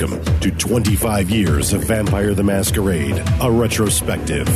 Welcome to 25 Years of Vampire the Masquerade, a retrospective.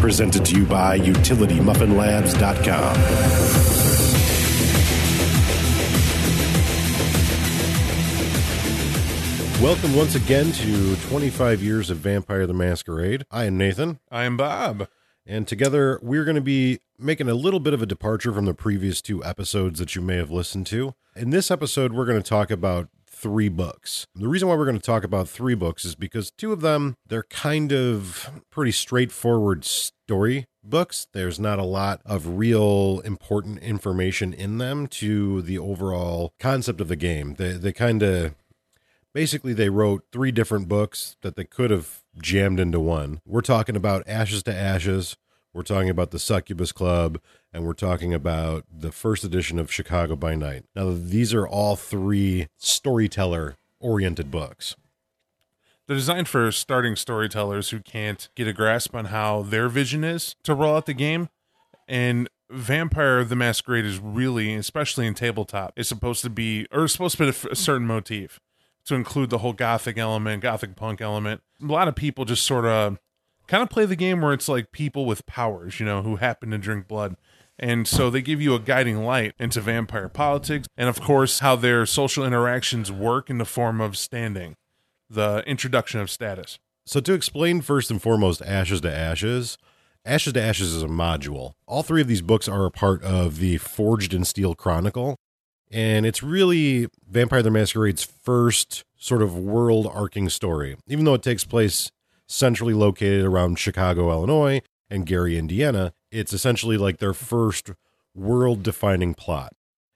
Presented to you by UtilityMuffinLabs.com. Welcome once again to 25 Years of Vampire the Masquerade. I am Nathan, I am Bob. and together we're going to be making a little bit of a departure from the previous two episodes that you may have listened to. In this episode, we're going to talk about three books. The reason why we're going to talk about three books is because two of them, they're kind of pretty straightforward story books. There's not a lot of real important information in them to the overall concept of the game. They, they kind of basically they wrote three different books that they could have jammed into one. We're talking about Ashes to Ashes, we're talking about the Succubus Club, and we're talking about the first edition of Chicago by Night. Now, these are all three storyteller oriented books. They're designed for starting storytellers who can't get a grasp on how their vision is to roll out the game. And Vampire the Masquerade is really, especially in tabletop, is supposed to be, or supposed to be a certain motif to include the whole gothic element, gothic punk element. A lot of people just sort of kind of play the game where it's like people with powers, you know, who happen to drink blood. And so they give you a guiding light into vampire politics and, of course, how their social interactions work in the form of standing, the introduction of status. So, to explain first and foremost Ashes to Ashes, Ashes to Ashes is a module. All three of these books are a part of the Forged in Steel Chronicle. And it's really Vampire the Masquerade's first sort of world arcing story, even though it takes place centrally located around Chicago, Illinois, and Gary, Indiana. It's essentially like their first world defining plot.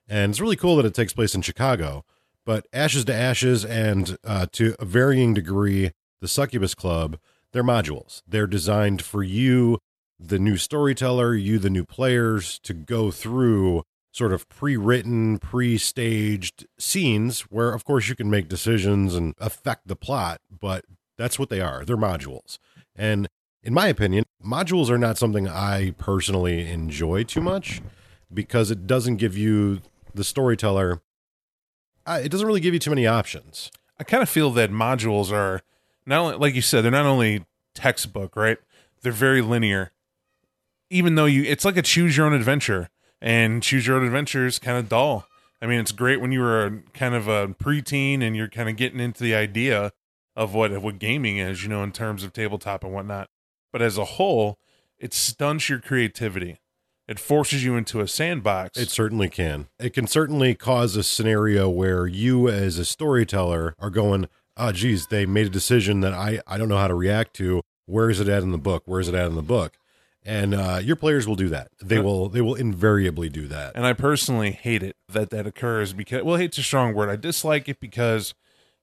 And it's really cool that it takes place in Chicago. But Ashes to Ashes and uh, to a varying degree, the Succubus Club, they're modules. They're designed for you, the new storyteller, you, the new players, to go through sort of pre-written, pre-staged scenes where of course you can make decisions and affect the plot, but that's what they are. They're modules. And in my opinion, modules are not something I personally enjoy too much because it doesn't give you the storyteller uh, it doesn't really give you too many options. I kind of feel that modules are not only, like you said, they're not only textbook, right? They're very linear. Even though you, it's like a choose your own adventure, and choose your own adventure is kind of dull. I mean, it's great when you were kind of a preteen and you're kind of getting into the idea of what what gaming is, you know, in terms of tabletop and whatnot. But as a whole, it stunts your creativity. It forces you into a sandbox. It certainly can. It can certainly cause a scenario where you, as a storyteller, are going, "Oh, geez, they made a decision that I I don't know how to react to. Where is it at in the book? Where is it at in the book?" And uh, your players will do that. They will they will invariably do that. and I personally hate it that that occurs because well, hate's a strong word. I dislike it because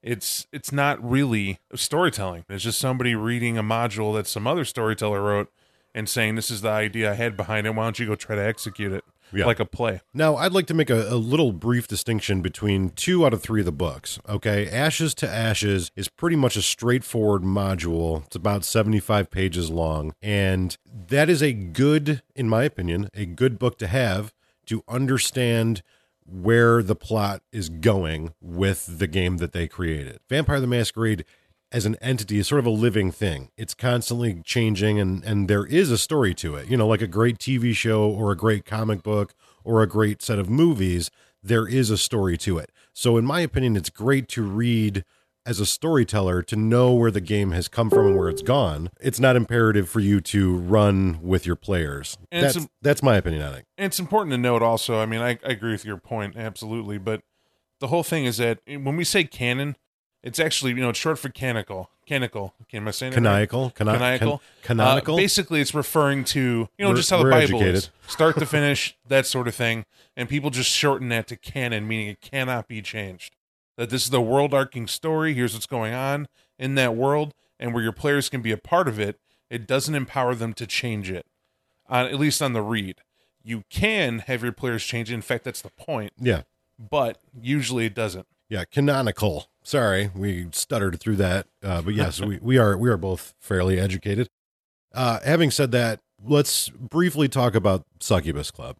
it's it's not really storytelling. It's just somebody reading a module that some other storyteller wrote and saying this is the idea I had behind it. Why don't you go try to execute it Yeah. like a play? Now, I'd like to make a, a little brief distinction between two out of three of the books. Okay, Ashes to Ashes is pretty much a straightforward module. It's about 75 pages long. And that is a good, in my opinion, a good book to have to understand where the plot is going with the game that they created. Vampire the Masquerade as an entity is sort of a living thing. It's constantly changing and and there is a story to it. You know, like a great TV show or a great comic book or a great set of movies, there is a story to it. So in my opinion, it's great to read as a storyteller to know where the game has come from and where it's gone. It's not imperative for you to run with your players. And That's that's my opinion on it. And it's important to note also. I mean, I, I agree with your point absolutely, but the whole thing is that when we say canon, it's actually you know it's short for canonical. Canonical. Can I say that right? Canonical, cano- canonical. can- canonical. Uh, basically, it's referring to you know We're- just how the Bible educated. is, start to finish, that sort of thing, and people just shorten that to canon, meaning it cannot be changed. That this is the world arcing story. Here's what's going on in that world, and where your players can be a part of it. It doesn't empower them to change it, on at least on the read. You can have your players change it. In fact, that's the point, yeah. but usually it doesn't. Yeah, canonical. Sorry, we stuttered through that. Uh, but yes, we, we are we are both fairly educated. Uh, having said that, let's briefly talk about Succubus Club.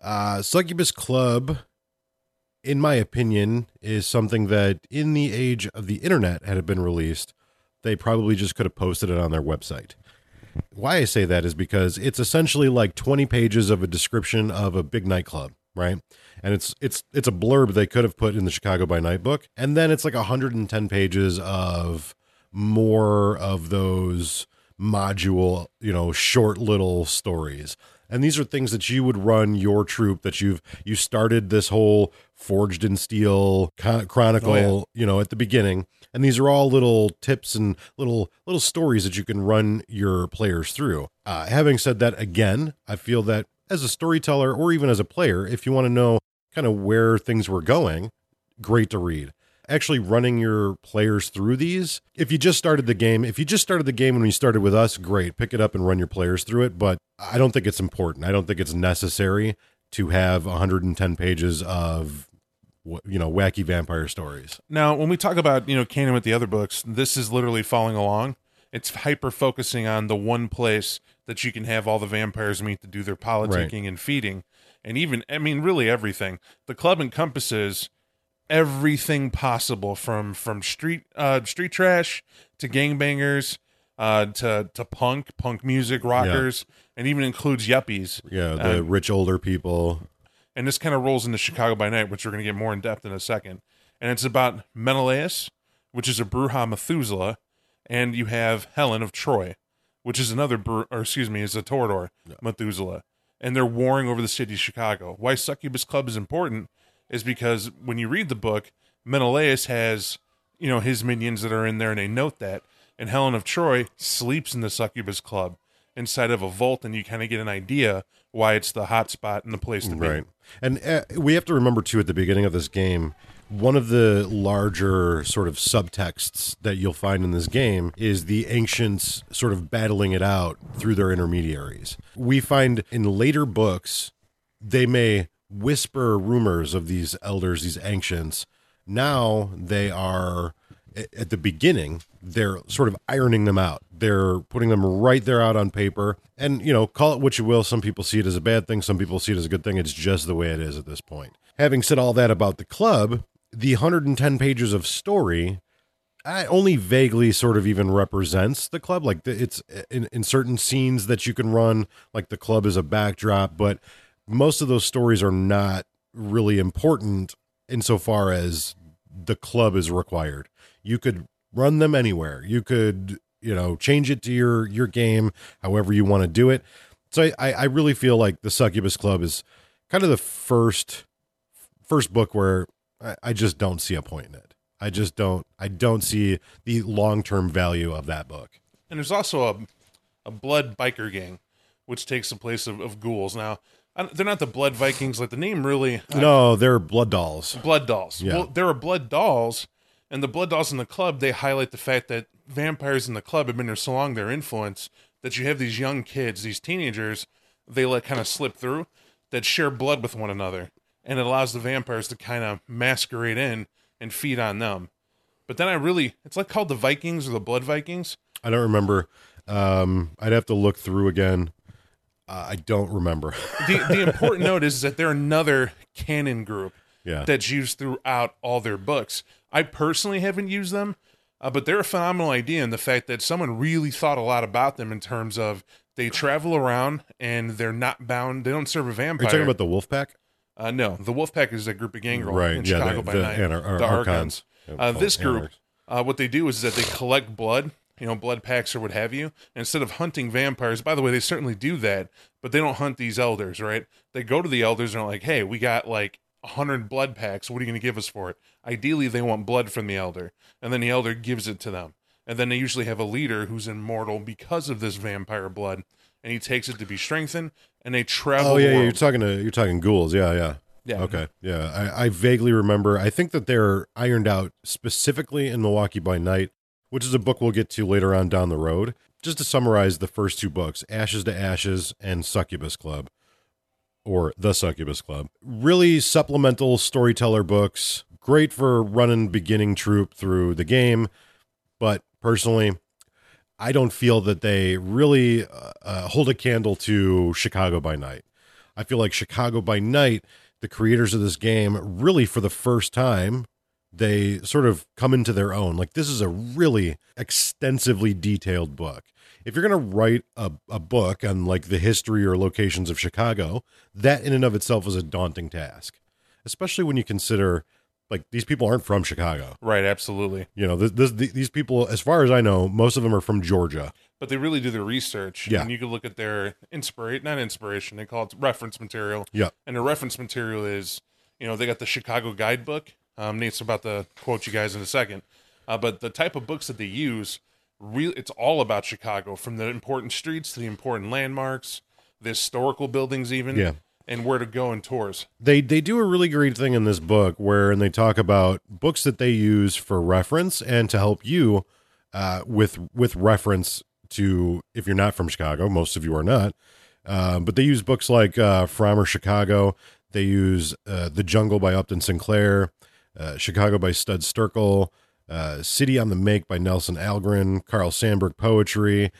Uh, Succubus Club in my opinion, is something that in the age of the internet had it been released, they probably just could have posted it on their website. Why I say that is because it's essentially like 20 pages of a description of a big nightclub, right? And it's it's it's a blurb they could have put in the Chicago by Night book, and then it's like 110 pages of more of those module, you know, short little stories. And these are things that you would run your troop that you've you started this whole forged in steel chronicle, oh, yeah. you know, at the beginning. And these are all little tips and little little stories that you can run your players through. Uh, having said that, again, I feel that as a storyteller or even as a player, if you want to know kind of where things were going, great to read actually running your players through these. If you just started the game, if you just started the game when you started with us, great, pick it up and run your players through it. But I don't think it's important. I don't think it's necessary to have 110 pages of you know wacky vampire stories. Now, when we talk about you know canon with the other books, this is literally following along. It's hyper focusing on the one place that you can have all the vampires meet to do their politicking right. and feeding, and even I mean really everything. The club encompasses everything possible from from street uh street trash to gangbangers uh to to punk punk music rockers yeah. and even includes yuppies yeah the rich older people and this kind of rolls into chicago by night which we're going to get more in depth in a second and it's about menelaus which is a brujah methuselah and you have helen of troy which is another Bru- or excuse me is a toreador yeah. methuselah and they're warring over the city of chicago why succubus club is important is because when you read the book, Menelaus has, you know, his minions that are in there and they note that. And Helen of Troy sleeps in the succubus club inside of a vault, and you kind of get an idea why it's the hot spot and the place to be. Right. And uh, we have to remember, too, at the beginning of this game, one of the larger sort of subtexts that you'll find in this game is the ancients sort of battling it out through their intermediaries. We find in later books, they may whisper rumors of these elders, these ancients. Now they are at the beginning, they're sort of ironing them out. They're putting them right there out on paper. And, you know, call it what you will. Some people see it as a bad thing, some people see it as a good thing. It's just the way it is at this point. Having said all that about the club, the 110 pages of story I only vaguely sort of even represents the club. Like it's in, in certain scenes that you can run, like the club is a backdrop, but most of those stories are not really important insofar as the club is required. You could run them anywhere. You could, you know, change it to your your game however you want to do it. So I, I really feel like the Succubus Club is kind of the first first book where I, I just don't see a point in it. I just don't I don't see the long term value of that book. And there's also a a blood biker gang, which takes the place of, of ghouls. Now they're not the Blood Vikings. Like the name really. No, they're Blood Dolls. Blood Dolls. Yeah. Well, there are Blood Dolls, and the Blood Dolls in the club. They highlight the fact that vampires in the club have been there so long, their influence that you have these young kids, these teenagers, they let kind of slip through that share blood with one another, and it allows the vampires to kind of masquerade in and feed on them. But then I really, it's like called the Vikings or the Blood Vikings. I don't remember. Um, I'd have to look through again. Uh, I don't remember. the the important note is that they're another canon group yeah. that's used throughout all their books. I personally haven't used them, uh, but they're a phenomenal idea in the fact that someone really thought a lot about them in terms of they travel around and they're not bound. They don't serve a vampire. Are you talking about the Wolf Pack? Uh, no, the Wolf Pack is a group of gangrel right. in yeah, Chicago the, by the, night. Anar- the Archons. Uh, this group, uh, what they do is that they collect blood you know, blood packs or what have you. Instead of hunting vampires, by the way, they certainly do that, but they don't hunt these elders, right? They go to the elders and are like, hey, we got like a hundred blood packs. What are you going to give us for it? Ideally, they want blood from the elder, and then the elder gives it to them. And then they usually have a leader who's immortal because of this vampire blood, and he takes it to be strengthened. And they travel. Oh yeah, yeah you're talking to you're talking ghouls. Yeah, yeah. Yeah. Okay. Yeah. I, I vaguely remember. I think that they're ironed out specifically in Milwaukee by Night which is a book we'll get to later on down the road. Just to summarize the first two books, Ashes to Ashes and Succubus Club, or The Succubus Club. Really supplemental storyteller books, great for running beginning troop through the game, but personally, I don't feel that they really uh, uh, hold a candle to Chicago by Night. I feel like Chicago by Night the creators of this game really for the first time they sort of come into their own. Like this is a really extensively detailed book. If you're going to write a, a book on like the history or locations of Chicago, that in and of itself is a daunting task, especially when you consider like these people aren't from Chicago. Right, absolutely. You know, this, this, these people, as far as I know, most of them are from Georgia. But they really do their research. Yeah. And you can look at their inspiration, not inspiration, they call it reference material. Yeah. And the reference material is, you know, they got the Chicago guidebook. Um, Nate's about to quote you guys in a second. Uh, but the type of books that they use, real it's all about Chicago, from the important streets to the important landmarks, the historical buildings, even, Yeah. and where to go in tours. They they do a really great thing in this book where and they talk about books that they use for reference and to help you uh, with with reference to if you're not from Chicago, most of you are not, uh, but they use books like uh, Frommer Chicago. They use uh, The Jungle by Upton Sinclair, uh, Chicago by Studs Terkel, uh, City on the Make by Nelson Algren, Carl Sandburg poetry.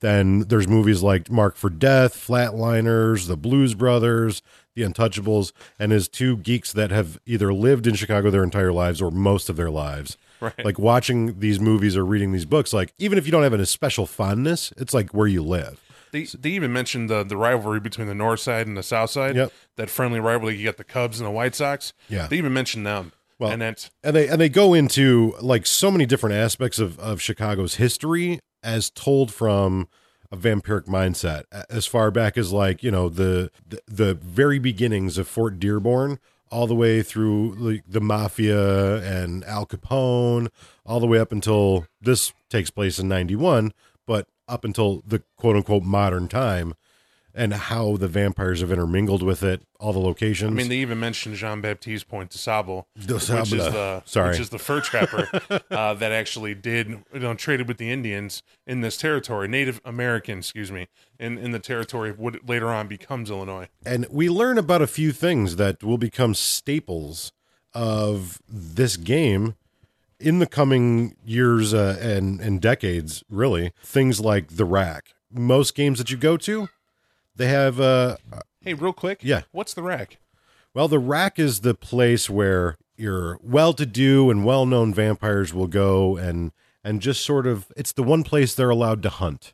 Then there's movies like Marked for Death, Flatliners, The Blues Brothers, The Untouchables, and his two geeks that have either lived in Chicago their entire lives or most of their lives. Right. Like watching these movies or reading these books, like even if you don't have a special fondness, it's like where you live. They, they even mentioned the the rivalry between the North Side and the South Side. Yep. That friendly rivalry. You got the Cubs and the White Sox. Yeah. They even mentioned them. Well- and that's and they and they go into like so many different aspects of of Chicago's history as told from a vampiric mindset as far back as like you know the the, the very beginnings of Fort Dearborn all the way through like, the mafia and Al Capone all the way up until this takes place in 91 but up until the quote unquote modern time and how the vampires have intermingled with it all the locations I mean, they even mentioned Jean Baptiste Point de Sable, De which is the Sorry. which is the fur trapper uh, that actually did you know traded with the Indians in this territory, Native American, excuse me, in in the territory of what later on becomes Illinois. and we learn about a few things that will become staples of this game in the coming years uh, and and decades really things like the rack most games that you go to they have uh Hey, real quick, Yeah. what's the rack? well the rack is the place where your well-to-do and well-known vampires will go and and just sort of it's the one place they're allowed to hunt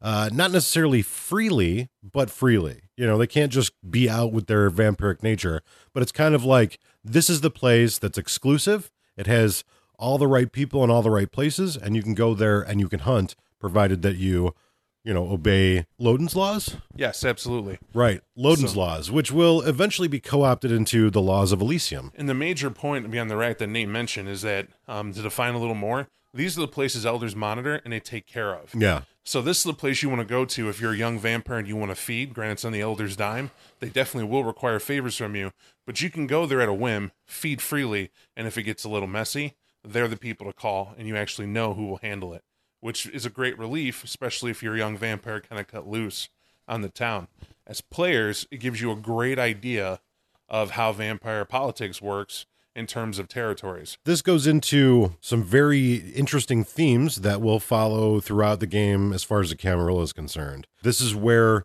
uh, not necessarily freely, but freely. You know, they can't just be out with their vampiric nature, but it's kind of like this is the place that's exclusive. It has all the right people in all the right places, and you can go there and you can hunt, provided that you, you know, obey Lodin's laws. Yes, absolutely. Right, Lodin's So- laws, which will eventually be co-opted into the laws of Elysium. And the major point beyond the rack that Nate mentioned is that um, to define a little more, these are the places elders monitor and they take care of. Yeah, So this is the place you want to go to if you're a young vampire and you want to feed. Granted, it's on the elder's dime. They definitely will require favors from you, but you can go there at a whim, feed freely, and if it gets a little messy, they're the people to call, and you actually know who will handle it, which is a great relief, especially if you're a young vampire kind of cut loose on the town. As players, it gives you a great idea of how vampire politics works in terms of territories. This goes into some very interesting themes that will follow throughout the game as far as the Camarilla is concerned. This is where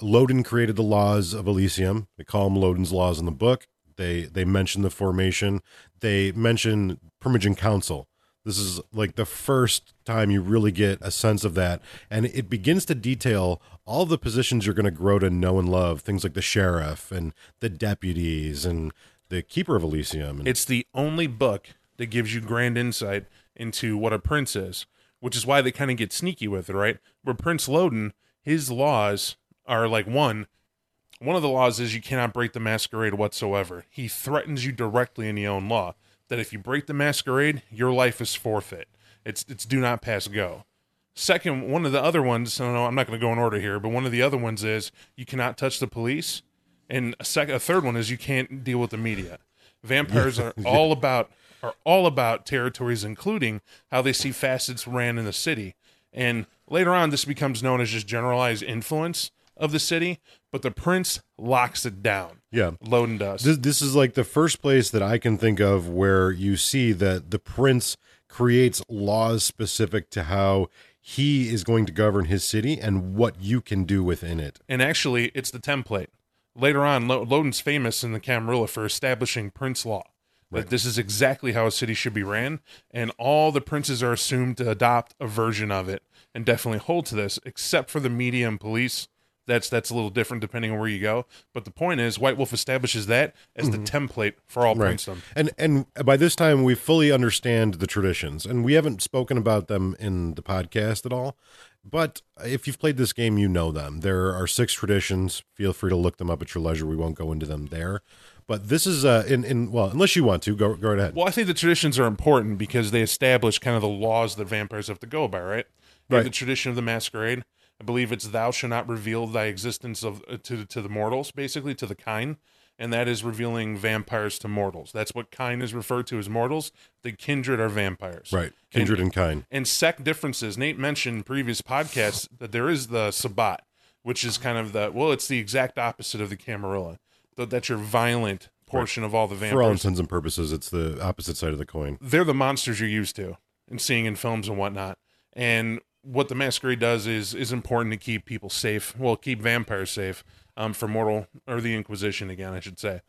Lodin created the laws of Elysium. They call them Lodin's laws in the book. They they mention the formation. They mention Primogen Council. This is like the first time you really get a sense of that. And it begins to detail all the positions you're going to grow to know and love. Things like the sheriff and the deputies and the keeper of Elysium. And It's the only book that gives you grand insight into what a prince is, which is why they kind of get sneaky with it, right? Where Prince Lodin, his laws are like one. One of the laws is you cannot break the masquerade whatsoever. He threatens you directly in the own law that if you break the masquerade, your life is forfeit. It's it's do not pass go. Second, one of the other ones, I don't know, I'm not going to go in order here, but one of the other ones is you cannot touch the police, and a second, a third one is you can't deal with the media. Vampires are all about are all about territories, including how they see facets ran in the city. And later on, this becomes known as just generalized influence of the city. But the prince locks it down. Yeah. Lodin does. This, this is like the first place that I can think of where you see that the prince creates laws specific to how he is going to govern his city and what you can do within it. and actually, it's the template. later on, Lo- Lodin's famous in the Camarilla for establishing Prince Law. That this is exactly how a city should be ran, and all the princes are assumed to adopt a version of it and definitely hold to this, except for the media and police. That's that's a little different depending on where you go. But the point is, White Wolf establishes that as the template for all princedom. And and by this time we fully understand the traditions, and we haven't spoken about them in the podcast at all. But if you've played this game, you know them. There are six traditions. Feel free to look them up at your leisure. We won't go into them there. But this is uh in, in well, unless you want to, go go right ahead. Well, I think the traditions are important because they establish kind of the laws that vampires have to go by, right? You Right. the tradition of the masquerade. I believe it's thou shalt not reveal thy existence of uh, to to the mortals, basically to the kind, and that is revealing vampires to mortals. That's what kind is referred to as mortals. The kindred are vampires, Right. Kindred and kind. and sect differences. Nate mentioned in previous podcasts that there is the Sabbat, which is kind of the well, it's the exact opposite of the Camarilla. That that's your violent portion of all the vampires. For all intents and purposes, it's the opposite side of the coin. They're the monsters you're used to and seeing in films and whatnot. And what the masquerade does is is important to keep people safe. Well, keep vampires safe um, for mortal or the Inquisition again, I should say.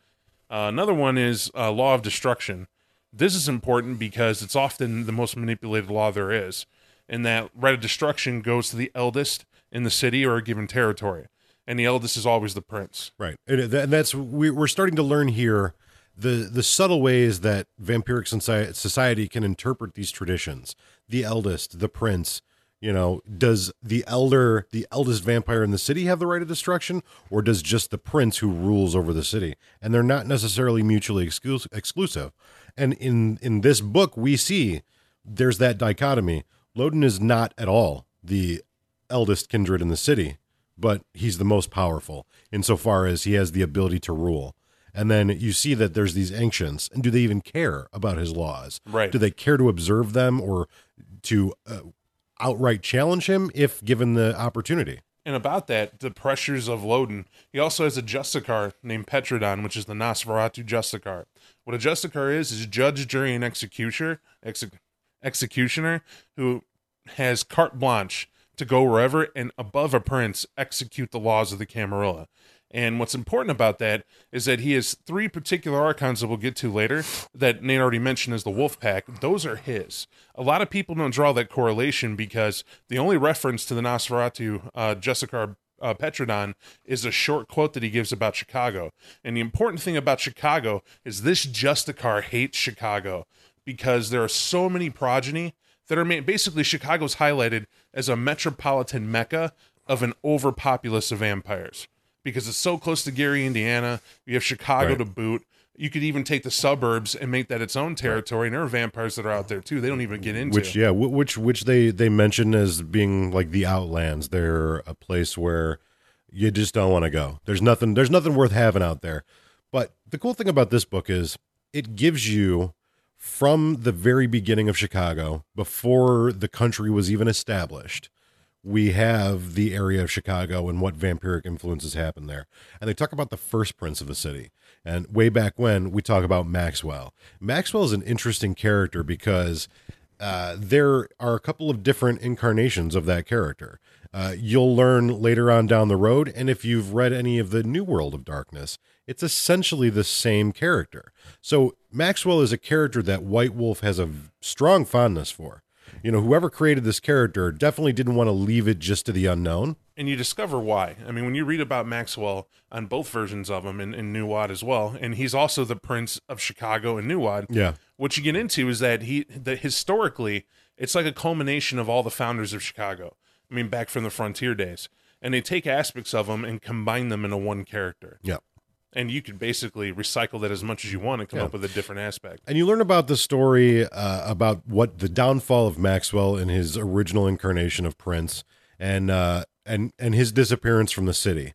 Uh, another one is uh, law of destruction. This is important because it's often the most manipulated law there is, in that right of destruction goes to the eldest in the city or a given territory, and the eldest is always the prince. Right, and that's we, we're starting to learn here the the subtle ways that vampiric soci- society can interpret these traditions. The eldest, the prince. You know, does the elder, the eldest vampire in the city, have the right of destruction, or does just the prince who rules over the city? And they're not necessarily mutually exclus- exclusive. And in in this book, we see there's that dichotomy. Lodin is not at all the eldest kindred in the city, but he's the most powerful insofar as he has the ability to rule. And then you see that there's these ancients, and do they even care about his laws? Right. Do they care to observe them or to uh, outright challenge him if given the opportunity? And about that, the pressures of Lodin, he also has a Justicar named Petrodon, which is the Nosferatu Justicar. What a Justicar is, is judge, jury, and executioner, exe- executioner who has carte blanche to go wherever and above a prince execute the laws of the Camarilla. And what's important about that is that he has three particular archons that we'll get to later that Nate already mentioned as the Wolf Pack. Those are his. A lot of people don't draw that correlation because the only reference to the Nosferatu uh, Justicar uh, Petrodon is a short quote that he gives about Chicago. And the important thing about Chicago is this Justicar hates Chicago because there are so many progeny that are made. Basically, Chicago's highlighted as a metropolitan mecca of an overpopulace of vampires because it's so close to Gary, Indiana. You have Chicago Right. to boot. You could even take the suburbs and make that its own territory. And there are vampires that are out there too. They don't even get into. Which yeah, which which they they mention as being like the outlands. They're a place where you just don't want to go. There's nothing there's nothing worth having out there. But the cool thing about this book is it gives you from the very beginning of Chicago, before the country was even established, we have the area of Chicago and what vampiric influences happen there. And they talk about the first prince of the city. And way back when, we talk about Maxwell. Maxwell is an interesting character because uh, there are a couple of different incarnations of that character. Uh, you'll learn later on down the road, and if you've read any of the New World of Darkness, it's essentially the same character. So Maxwell is a character that White Wolf has a strong fondness for. You know, whoever created this character definitely didn't want to leave it just to the unknown. and you discover why. I mean, when you read about Maxwell on both versions of him in, in New Wad as well, and he's also the Prince of Chicago and New Wad. Yeah. What you get into is that he that historically it's like a culmination of all the founders of Chicago. I mean, back from the frontier days, and they take aspects of them and combine them into one character. Yeah. And you could basically recycle that as much as you want and come Yeah. up with a different aspect. And you learn about the story uh, about what the downfall of Maxwell in his original incarnation of Prince, and uh, and and his disappearance from the city.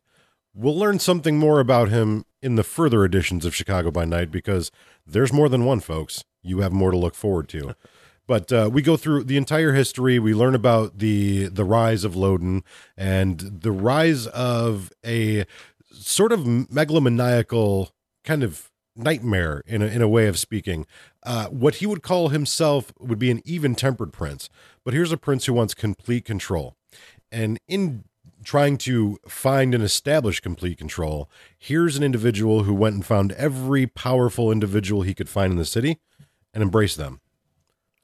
We'll learn something more about him in the further editions of Chicago by Night because there's more than one, folks. You have more to look forward to. But uh, we go through the entire history. We learn about the the rise of Lodin and the rise of a sort of megalomaniacal kind of nightmare in a, in a way of speaking. Uh, what he would call himself would be an even tempered prince. But here's a prince who wants complete control. And in trying to find and establish complete control. Here's an individual who went and found every powerful individual he could find in the city and embraced them.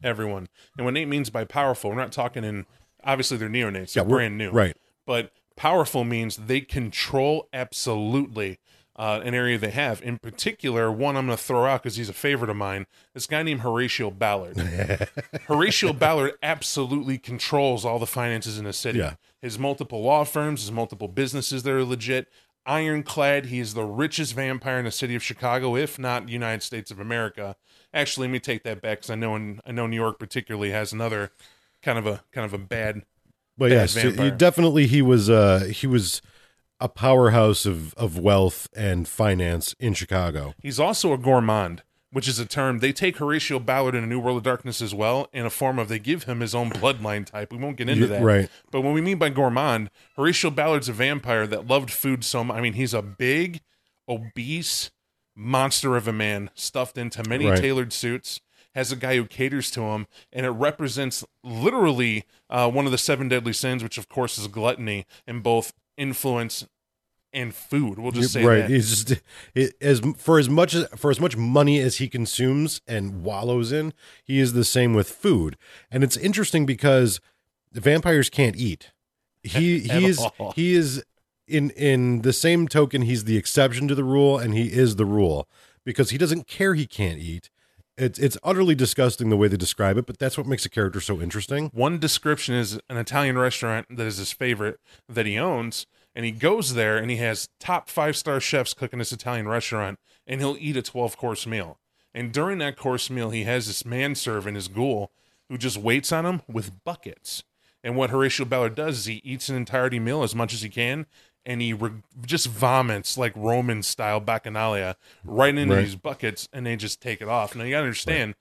Everyone. And what Nate means by powerful, we're not talking in obviously they're neonates, they're we're- brand new. right. But powerful means they control absolutely uh, an area they have. In particular, one I'm going to throw out because he's a favorite of mine. This guy named Horatio Ballard. Horatio Ballard absolutely controls all the finances in the city. Yeah. His multiple law firms, his multiple businesses that are legit. Ironclad, he is the richest vampire in the city of Chicago, if not United States of America. Actually, let me take that back because I know in, I know New York particularly has another kind of a kind of a bad But yes, vampire. definitely he was uh he was a powerhouse of of wealth and finance in Chicago. He's also a gourmand, which is a term they take Horatio Ballard in A New World of Darkness as well, in a form of they give him his own bloodline type. We won't get into Yeah, that. right. But what we mean by gourmand, Horatio Ballard's a vampire that loved food so much. I mean, he's a big, obese monster of a man stuffed into many Right. tailored suits. Has a guy who caters to him, and it represents literally uh, one of the seven deadly sins, which of course is gluttony in both influence and food. We'll just say right. that. He's just it, as for as much as for as much money as he consumes and wallows in, he is the same with food. And it's interesting because vampires can't eat. He he is all. he is in in the same token he's the exception to the rule and he is the rule because he doesn't care he can't eat. It's it's utterly disgusting the way they describe it, but that's what makes a character so interesting. One description is an Italian restaurant that is his favorite that he owns, and he goes there and he has top five star chefs cooking this Italian restaurant, and he'll eat a 12 course meal. And during that course meal, he has this manservant, his ghoul, who just waits on him with buckets. And what Horatio Ballard does is he eats an entirety meal as much as he can, and he re- just vomits like Roman style bacchanalia right into Right. these buckets, and they just take it off. Now you gotta understand,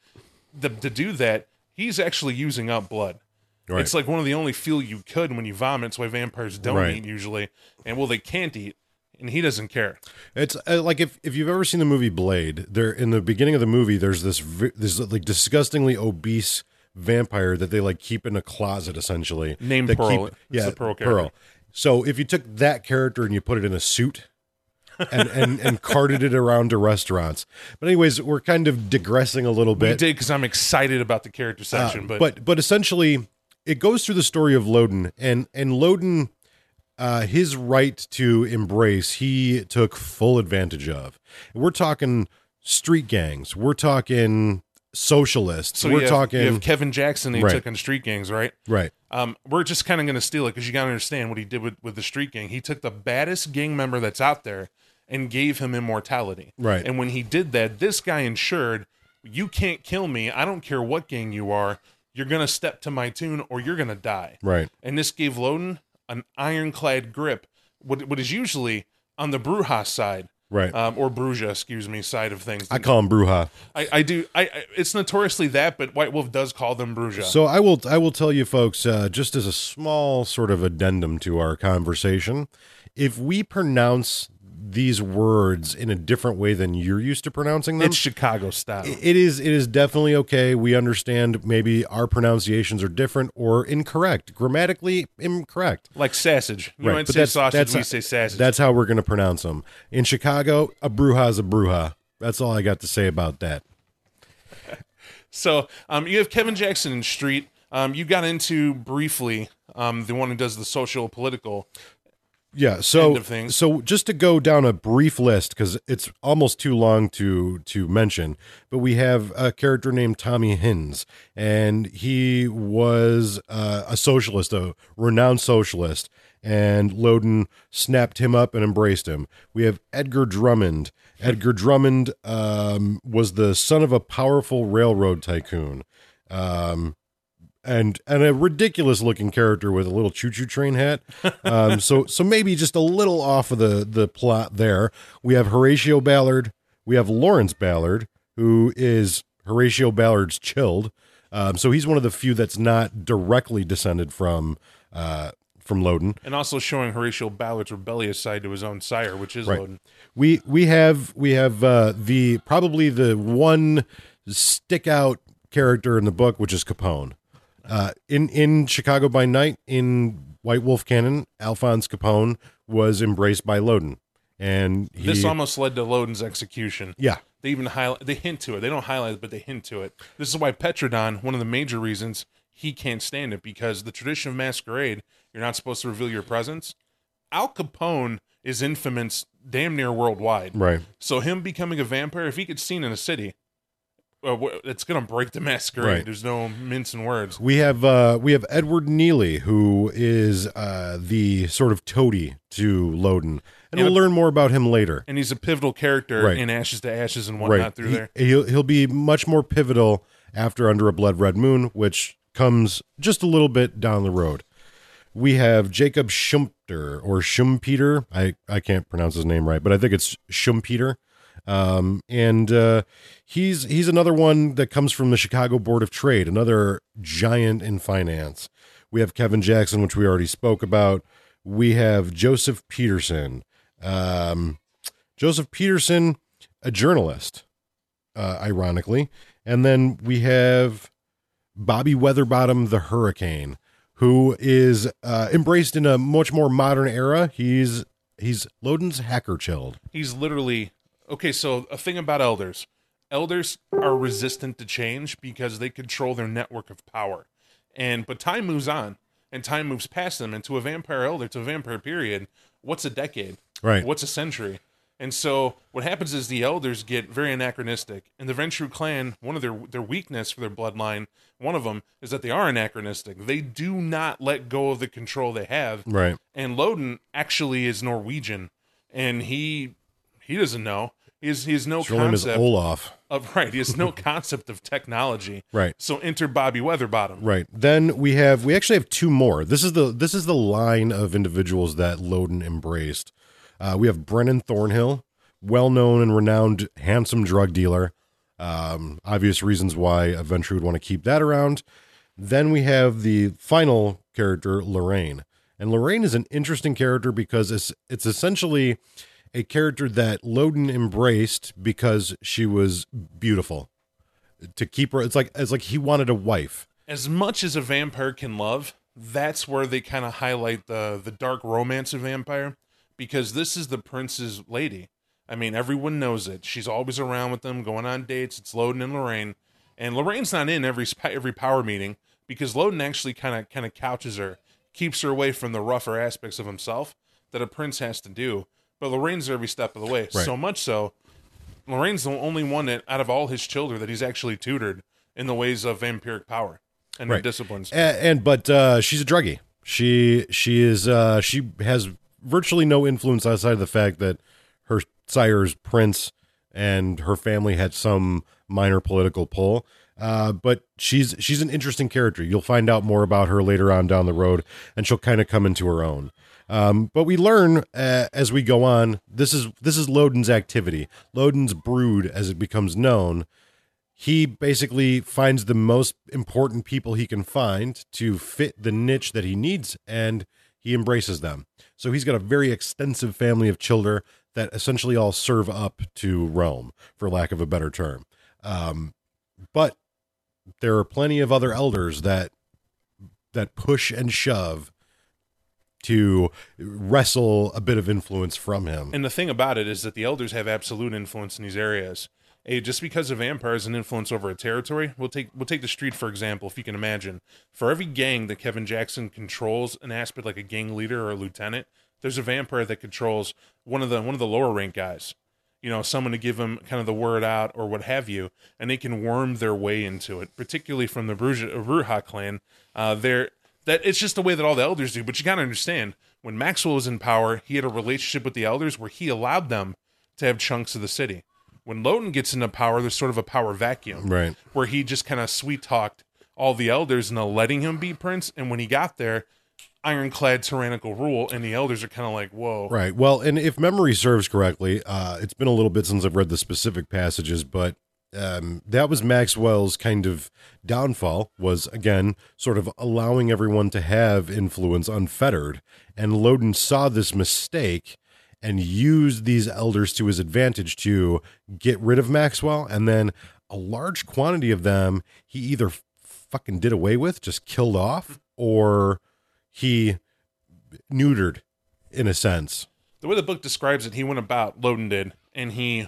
the, to do that, he's actually using up blood. Right. It's like one of the only fuel you could when you vomit. It's why vampires don't Right. eat usually, and well, they can't eat, and he doesn't care. It's uh, like if, if you've ever seen the movie Blade, there in the beginning of the movie, there's this this like disgustingly obese vampire that they like keep in a closet essentially. Named Pearl. It's yeah, the Pearl character. So if you took that character and you put it in a suit. and, and and carted it around to restaurants. But anyways, we're kind of digressing a little bit. We did because I'm excited about the character Uh, section, but, but but essentially it goes through the story of Lodin and and Lodin uh his right to embrace he took full advantage of. We're talking street gangs. We're talking socialists. so we're have, talking you have Kevin Jackson. He Right. took on Street Gangs, right? right. Um, we're just kind of going to steal it because you got to understand what he did with, with the street gang. He took the baddest gang member that's out there and gave him immortality. Right. And when he did that, this guy ensured you can't kill me. I don't care what gang you are. You're going to step to my tune or you're going to die. Right. And this gave Lodin an ironclad grip, what, what is usually on the Brujas side. Right. Um, or Bruja, excuse me, side of things. I call them Bruja. I, I do. I, I it's notoriously that, but White Wolf does call them Bruja. So I will I will tell you folks uh, just as a small sort of addendum to our conversation, if we pronounce these words in a different way than you're used to pronouncing them, it's Chicago style. it is it is definitely okay. We understand maybe our pronunciations are different or incorrect, grammatically incorrect. like sausage. You Right, might but say that's- sausage, that's- we say sausage. That's how we're going to pronounce them. In Chicago, a bruja is a bruja. That's all I got to say about that. so um, you have Kevin Jackson in Street. Um, you got into briefly um, the one who does the social political. Yeah. So End of things. so just to go down a brief list because it's almost too long to to mention, but we have a character named Tommy Hinds, and he was uh, a socialist, a renowned socialist, and Lodin snapped him up and embraced him. We have Edgar Drummond. Edgar Drummond um, was the son of a powerful railroad tycoon. Um, and and a ridiculous looking character with a little choo choo train hat. Um, so so maybe just a little off of the the plot there. We have Horatio Ballard. We have Lawrence Ballard, who is Horatio Ballard's childe. Um, so he's one of the few that's not directly descended from uh, from Lodin. And also showing Horatio Ballard's rebellious side to his own sire, which is Right. Lodin. We we have we have uh, the probably the one stick out character in the book, which is Capone. Uh, in in Chicago by Night, in White Wolf canon, Alphonse Capone was embraced by Lodin, and he, This almost led to Lodin's execution. yeah, They even highlight, they hint to it. They don't highlight it, but they hint to it. This is why Petrodon, one of the major reasons he can't stand it, because the tradition of masquerade, you're not supposed to reveal your presence. Al Capone is infamous damn near worldwide. right. So him becoming a vampire, if he gets seen in a city, uh, it's gonna break the masquerade. Right. There's no mincing words. We have uh, we have Edward Neely, who is uh, the sort of toady to Lodin, and Yeah. we'll learn more about him later. And he's a pivotal character Right. in Ashes to Ashes and whatnot right. through He- there. He'll he'll be much more pivotal after Under a Blood Red Moon, which comes just a little bit down the road. We have Jacob Schumpeter or Schumpeter. I, I can't pronounce his name right, but I think it's Schumpeter. Um, and uh, he's he's another one that comes from the Chicago Board of Trade, another giant in finance. We have Kevin Jackson, which we already spoke about. We have Joseph Peterson. Um, Joseph Peterson, a journalist, uh, ironically. And then we have Bobby Weatherbottom, the Hurricane, who is uh, embraced in a much more modern era. He's he's Lodin's hacker childe. He's literally okay. So a thing about elders: elders are resistant to change because they control their network of power. And but time moves on, and time moves past them. And to a vampire elder, to a vampire period, what's a decade? Right. What's a century? And so what happens is the elders get very anachronistic. And the Ventrue clan, one of their their weakness for their bloodline, one of them is that they are anachronistic. They do not let go of the control they have. Right. And Lodin actually is Norwegian, and he he doesn't know. He has, he has no His real name is concept Olaf. of right. He has no concept of technology. Right. So enter Bobby Weatherbottom. Right. Then we have we actually have two more. This is the this is the line of individuals that Lodin embraced. Uh, we have Brennan Thornhill, well known and renowned handsome drug dealer. Um, obvious reasons why a Ventrue would want to keep that around. Then we have the final character, Lorraine. And Lorraine is an interesting character because it's it's essentially a character that Lodin embraced because she was beautiful. To keep her, it's like it's like he wanted a wife. As much as a vampire can love, that's where they kind of highlight the the dark romance of vampire, because this is the prince's lady. I mean, everyone knows it. She's always around with them, going on dates. It's Lodin and Lorraine, and Lorraine's not in every every power meeting because Lodin actually kind of kind of couches her, keeps her away from the rougher aspects of himself that a prince has to do. But Lorraine's every step of the way. Right. So much so, Lorraine's the only one that out of all his children that he's actually tutored in the ways of vampiric power and Right. disciplines. and, and but uh, she's a druggie. She she is uh, she has virtually no influence outside of the fact that her sire's prince and her family had some minor political pull. Uh, but she's she's an interesting character. You'll find out more about her later on down the road, and she'll kind of come into her own. Um, but we learn uh, as we go on. This is this is Lodin's activity. Lodin's brood, as it becomes known, he basically finds the most important people he can find to fit the niche that he needs and he embraces them. So he's got a very extensive family of children that essentially all serve up to Rome, for lack of a better term. Um, but there are plenty of other elders that that push and shove to wrestle a bit of influence from him. And the thing about it is that the elders have absolute influence in these areas. Eh, just because a vampire has an influence over a territory, we'll take we'll take the street for example. If you can imagine, for every gang that Kevin Jackson controls an aspect like a gang leader or a lieutenant, there's a vampire that controls one of the one of the lower rank guys. You know, someone to give them kind of the word out or what have you, and they can worm their way into it. Particularly from the Bruja, clan, uh, they're that it's just the way that all the elders do. But you gotta understand, when Maxwell was in power, he had a relationship with the elders where he allowed them to have chunks of the city. When Lodin gets into power, there's sort of a power vacuum, Right. Where he just kind of sweet talked all the elders into letting him be prince. And when he got there, ironclad tyrannical rule, and the elders are kind of like, "Whoa, Right. Well, and if memory serves correctly, uh, it's been a little bit since I've read the specific passages, but um, that was Maxwell's kind of downfall. Was again sort of allowing everyone to have influence unfettered, and Lodin saw this mistake and used these elders to his advantage to get rid of Maxwell, and then a large quantity of them he either fucking did away with, just killed off, or he neutered in a sense. the way the book describes it, he went about Lodin did, and he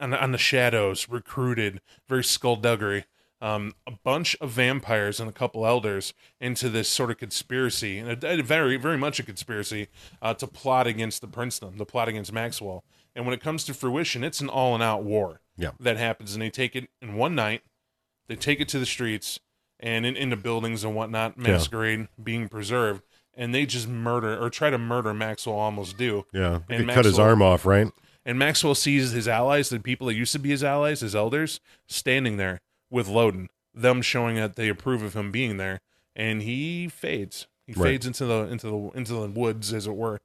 on the, on the shadows recruited very skullduggery um, a bunch of vampires and a couple elders into this sort of conspiracy, and a, a very very much a conspiracy uh, to plot against the princedom, to plot against Maxwell. And when it comes to fruition, it's an all and out war Yeah. that happens, and they take it in one night. They take it to the streets and in, into buildings and whatnot, masquerade being preserved, and they just murder or try to murder Maxwell. Almost do. Yeah. And cut his arm off, right? And Maxwell sees his allies, the people that used to be his allies, his elders, standing there with Lodin, them showing that they approve of him being there, and he fades. He Right. fades into the into the into the woods, as it were.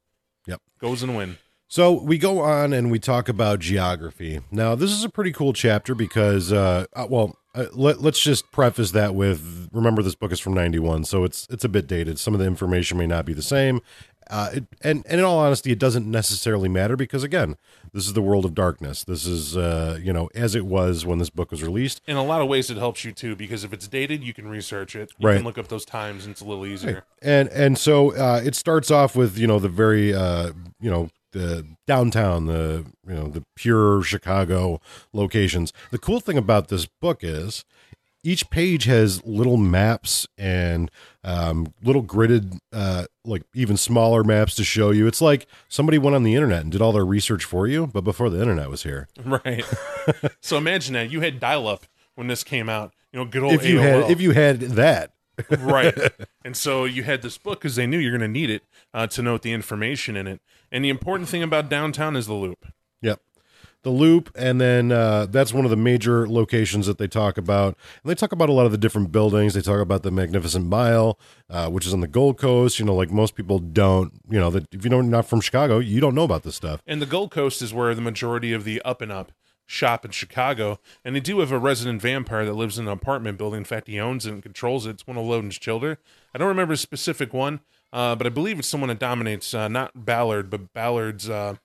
Yep. Goes and win. So we go on and we talk about geography. Now, this is a pretty cool chapter because, uh, uh, well, uh, let, let's just preface that with remember this book is from 91, so it's it's a bit dated. Some of the information may not be the same. Uh, it, and, and in all honesty, it doesn't necessarily matter because, again, this is the world of darkness. This is, uh, you know, as it was when this book was released. In a lot of ways, it helps you too because if it's dated, you can research it. You Right. can look up those times, and it's a little easier. and and so uh, it starts off with you know the very uh, you know the downtown the you know the pure Chicago locations. The cool thing about this book is each page has little maps and um, little gridded uh, like even smaller maps to show you. It's like somebody went on the internet and did all their research for you, but before the internet was here. Right. so imagine that you had dial-up when this came out. You know, good old If you AOL. had if you had that, right. And so you had this book because they knew you're going to need it uh, to note the information in it. And the important thing about downtown is the loop. The loop, and then uh, that's one of the major locations that they talk about. And they talk about a lot of the different buildings. They talk about the Magnificent Mile, uh, which is on the Gold Coast. You know, like most people don't, you know, that if you don't not from Chicago, you don't know about this stuff. And the Gold Coast is where the majority of the up and up shop in Chicago. And they do have a resident vampire that lives in an apartment building. In fact, he owns it and controls it. It's one of Lodin's children. I don't remember a specific one, uh, but I believe it's someone that dominates, uh, not Ballard, but Ballard's, uh,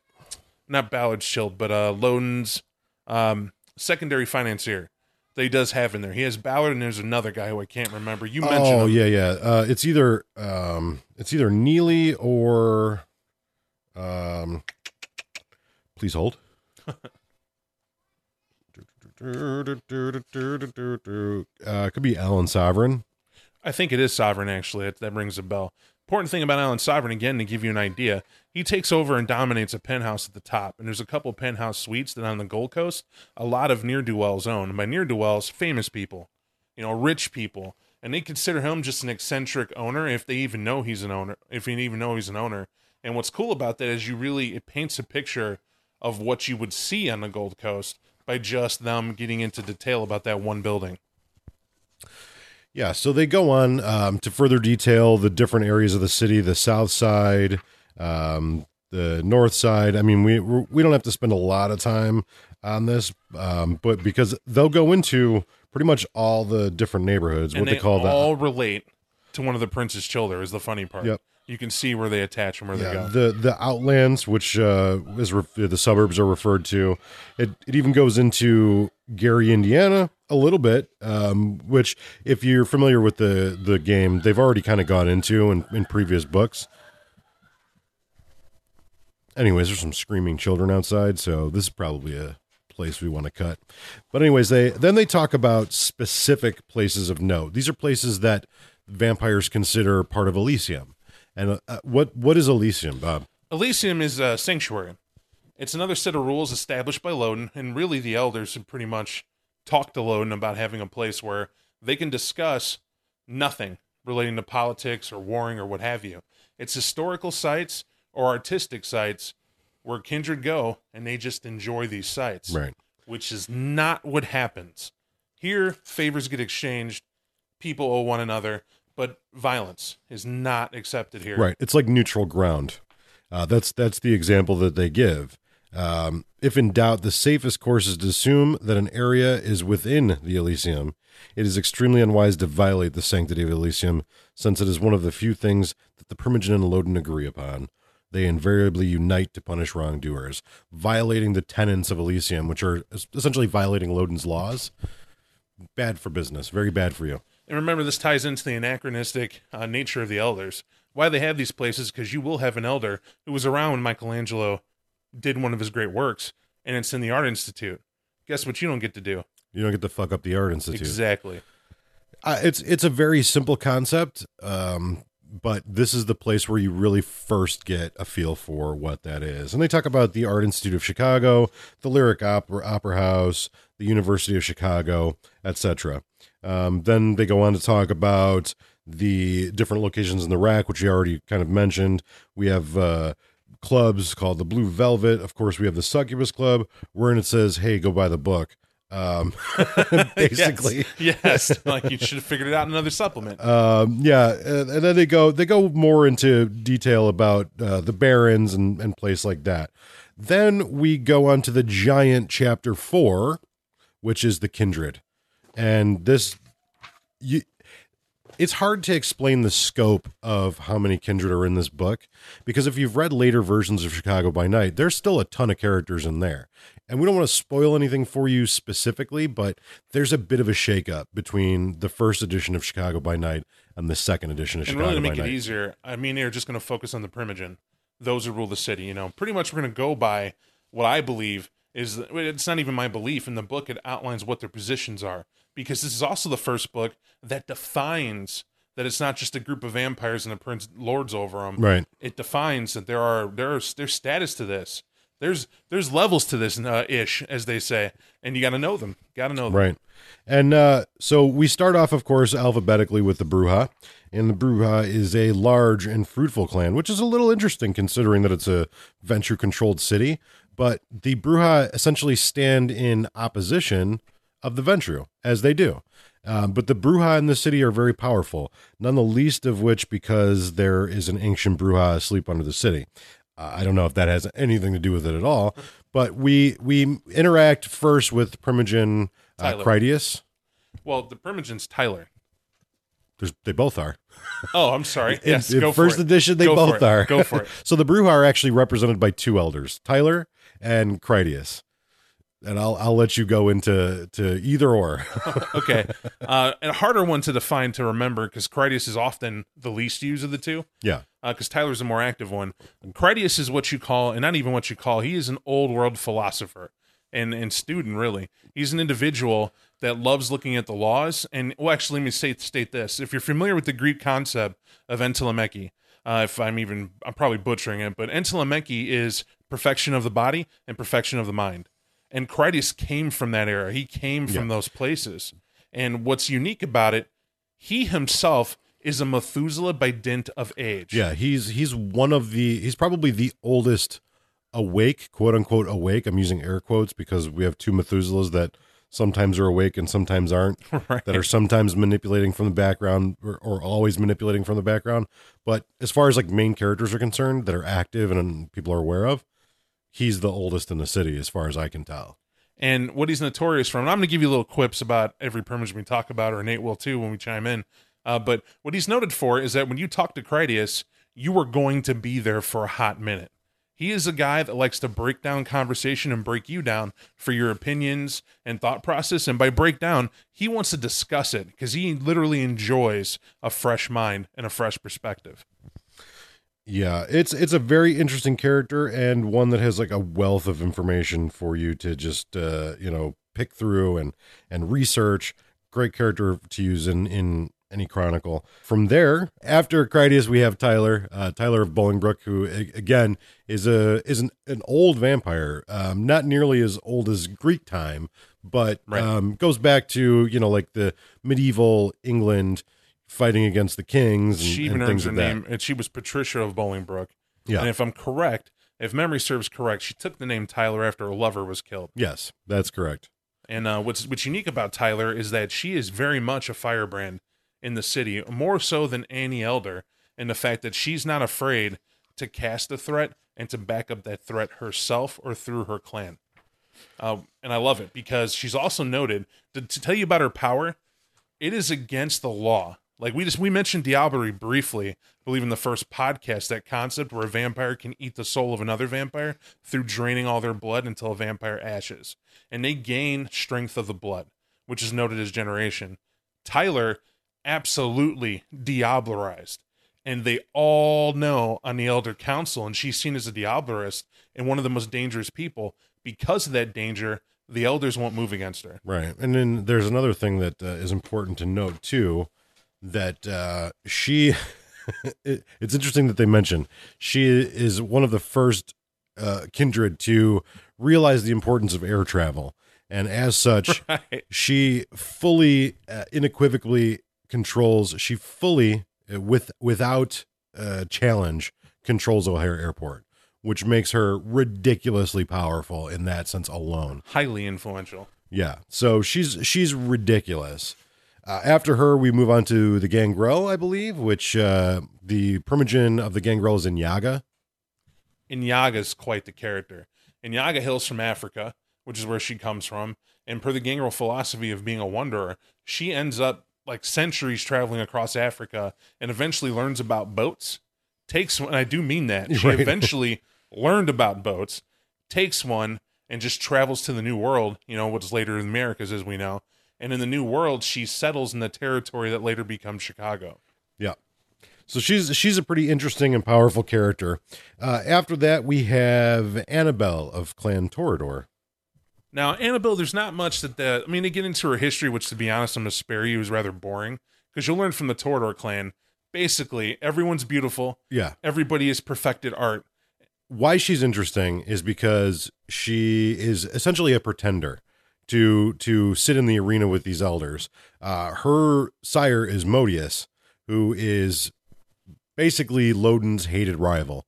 not Ballard's child, but uh, Lodin's um, secondary financier that he does have in there. He has Ballard, and there's another guy who I can't remember. You mentioned Oh him. yeah, yeah. Uh, it's either um, it's either Neely or um, please hold. Uh, it could be Alan Sovereign. I think it is Sovereign, actually. That, that rings a bell. Important thing about Alan Sovereign, again, to give you an idea, he takes over and dominates a penthouse at the top. And there's a couple penthouse suites that on the Gold Coast, a lot of near do wells own. By near do wells, famous people, you know, rich people. And they consider him just an eccentric owner if they even know he's an owner, if you even know he's an owner. And what's cool about that is you really, it paints a picture of what you would see on the Gold Coast by just them getting into detail about that one building. Yeah, so they go on um, to further detail the different areas of the city, the south side, um, the north side. I mean, we we don't have to spend a lot of time on this, um, but because they'll go into pretty much all the different neighborhoods, what and they, call that. all relate to one of the prince's children is the funny part. Yep. You can see where they attach and where they go. the the outlands, which uh, is re- the suburbs are referred to. It it even goes into Gary, Indiana, a little bit. Um, which, if you're familiar with the the game, they've already kind of gone into in, in previous books. Anyways, there's some screaming children outside, so this is probably a place we want to cut. But anyways, they then they talk about specific places of note. These are places that vampires consider part of Elysium. And uh, what what is Elysium, Bob? Elysium is a sanctuary. It's another set of rules established by Lodin, and really the elders have pretty much talked to Lodin about having a place where they can discuss nothing relating to politics or warring or what have you. It's historical sites or artistic sites where kindred go and they just enjoy these sites. Right. which is not what happens. Here, favors get exchanged, people owe one another, but violence is not accepted here. Right. It's like neutral ground. Uh, that's that's the example that they give. Um, if in doubt, the safest course is to assume that an area is within the Elysium. It is extremely unwise to violate the sanctity of Elysium, since it is one of the few things that the Primogen and Lodin agree upon. They invariably unite to punish wrongdoers. Violating the tenets of Elysium, which are essentially violating Lodin's laws, bad for business. Very bad for you. And remember, this ties into the anachronistic uh, nature of the elders. why they have these places because you will have an elder who was around when Michelangelo did one of his great works, and it's in the Art Institute. Guess what? You don't get to do You don't get to fuck up the art institute. exactly. Uh, it's it's a very simple concept, um, but this is the place where you really first get a feel for what that is. And they talk about the Art Institute of Chicago, the Lyric Opera, Opera House, the University of Chicago, etc. Um, then they go on to talk about the different locations in the rack, which you already kind of mentioned. We have uh, clubs called the Blue Velvet. Of course, we have the Succubus Club, wherein it says, "Hey, go buy the book." Um, basically, yes, yes. like you should have figured it out in another supplement. um, yeah, and, and then they go they go more into detail about uh, the barons and and place like that. Then we go on to the giant chapter four, which is the kindred, and this you. It's hard to explain the scope of how many kindred are in this book because if you've read later versions of Chicago by Night, there's still a ton of characters in there. And we don't want to spoil anything for you specifically, but there's a bit of a shakeup between the first edition of Chicago by Night and the second edition of and Chicago really to make by it Night. easier, I mean, they're just going to focus on the primogen, those who rule the city. You know, pretty much we're going to go by what I believe is. It's not even my belief in the book. It outlines what their positions are because this is also the first book that defines that it's not just a group of vampires and the prince lords over them. Right. It defines that there are there are there's status to this. There's there's levels to this uh, ish, as they say, and you got to know them. Got to know them. Right. And uh, so we start off, of course, alphabetically with the Brujah. And the Brujah is a large and fruitful clan, which is a little interesting considering that it's a Ventrue controlled city. But the Brujah essentially stand in opposition of the Ventrue, as they do. Um, but the Brujah in the city are very powerful, none the least of which because there is an ancient Brujah asleep under the city. Uh, I don't know if that has anything to do with it at all, but we we interact first with Primogen uh, Tyler. Critias. Well, the primogen's Tyler. There's, they both are. Oh, I'm sorry. In- yes, in go first for it. edition, they Go for both it. are. Go for it. so the Brujah are actually represented by two elders, Tyler and Critias. And I'll I'll let you go into to either or. okay. Uh, and a harder one to define to remember because Critias is often the least used of the two. yeah. Because Tyler's a more active one. Critias is what you call, and not even what you call, he is an old world philosopher and, and student, really. He's an individual that loves looking at the laws. And, well, actually, let me say, state this. If you're familiar with the Greek concept of entelemechy, uh, if I'm even, I'm probably butchering it, but entelemechy is perfection of the body and perfection of the mind. And Critias came from that era. He came from those places. And what's unique about it, he himself is a Methuselah by dint of age. Yeah, he's he's one of the he's probably the oldest awake, quote unquote awake. I'm using air quotes because we have two Methuselahs that sometimes are awake and sometimes aren't. Right. That are sometimes manipulating from the background or, or always manipulating from the background. But as far as like main characters are concerned that are active and people are aware of, he's the oldest in the city as far as I can tell. And what he's notorious from, and I'm going to give you little quips about every permission we talk about, or Nate will too when we chime in. Uh, but what he's noted for is that when you talk to Critias, you are going to be there for a hot minute. He is a guy that likes to break down conversation and break you down for your opinions and thought process. And by break down, he wants to discuss it because he literally enjoys a fresh mind and a fresh perspective. Yeah, it's it's a very interesting character and one that has like a wealth of information for you to just uh, you know pick through and and research. Great character to use in in any chronicle. From there, after Critias, we have Tyler, uh, Tyler of Bolingbroke, who again is a is an, an old vampire, um, not nearly as old as Greek time, but Right. um, goes back to you know like the medieval England fighting against the kings and, she and even things earns that. name, and she was Patricia of Bolingbroke. Yeah. And if I'm correct, if memory serves correct, she took the name Tyler after her lover was killed. Yes, that's correct. And uh, what's what's unique about Tyler is that she is very much a firebrand in the city, more so than Annie Elder, in the fact that she's not afraid to cast a threat and to back up that threat herself or through her clan. Uh, and I love it because she's also noted to, to tell you about her power. It is against the law. Like we just we mentioned Diablerie briefly, I believe in the first podcast, that concept where a vampire can eat the soul of another vampire through draining all their blood until a vampire ashes, and they gain strength of the blood, which is noted as generation. Tyler absolutely diablerized and they all know on the Elder Council, and she's seen as a Diablerist and one of the most dangerous people. Because of that danger, the elders won't move against her. Right. And then there's another thing that uh, is important to note too that uh, she it, it's interesting that they mention she is one of the first uh, kindred to realize the importance of air travel. And as such, Right. she fully uh, unequivocally controls she fully uh, with without uh, challenge controls O'Hare Airport, which makes her ridiculously powerful in that sense alone. Highly influential. Yeah. So she's she's ridiculous. Uh, after her, we move on to the Gangrel, I believe, which uh, the primogen of the Gangrel is in Yaga. Inyanga's quite the character. Inyanga hails from Africa, which is where she comes from, and per the Gangrel philosophy of being a wanderer, she ends up like centuries traveling across Africa and eventually learns about boats. Takes one, and I do mean that. She Right. eventually learned about boats, takes one, and just travels to the New World, you know, what's later in the Americas, as we know. And in the New World, she settles in the territory that later becomes Chicago. Yeah. So she's she's a pretty interesting and powerful character. Uh, after that, we have Annabelle of Clan Toreador. Now, Annabelle, there's not much that the. I mean, they get into her history, which, to be honest, I'm going to spare you, is rather boring because you'll learn from the Toreador clan. Basically, everyone's beautiful. Yeah. Everybody has perfected art. Why she's interesting is because she is essentially a pretender to to sit in the arena with these elders. Uh, her sire is Modius, who is basically Lodin's hated rival.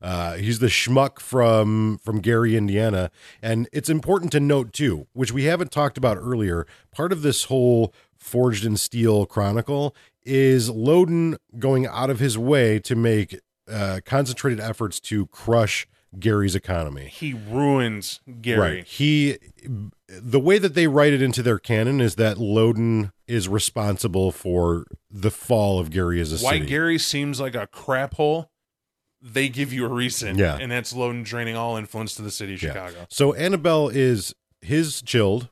Uh, he's the schmuck from from Gary, Indiana, and it's important to note too, which we haven't talked about earlier. Part of this whole Forged in Steel chronicle is Lodin going out of his way to make uh, concentrated efforts to crush Gary's economy. He ruins Gary. Right. He the way that they write it into their canon is that Lodin is responsible for the fall of Gary as a Why city. Gary seems like a crap hole, they give you a reason. Yeah. And that's Lodin draining all influence to the city of Yeah. Chicago. So Annabelle is his childe,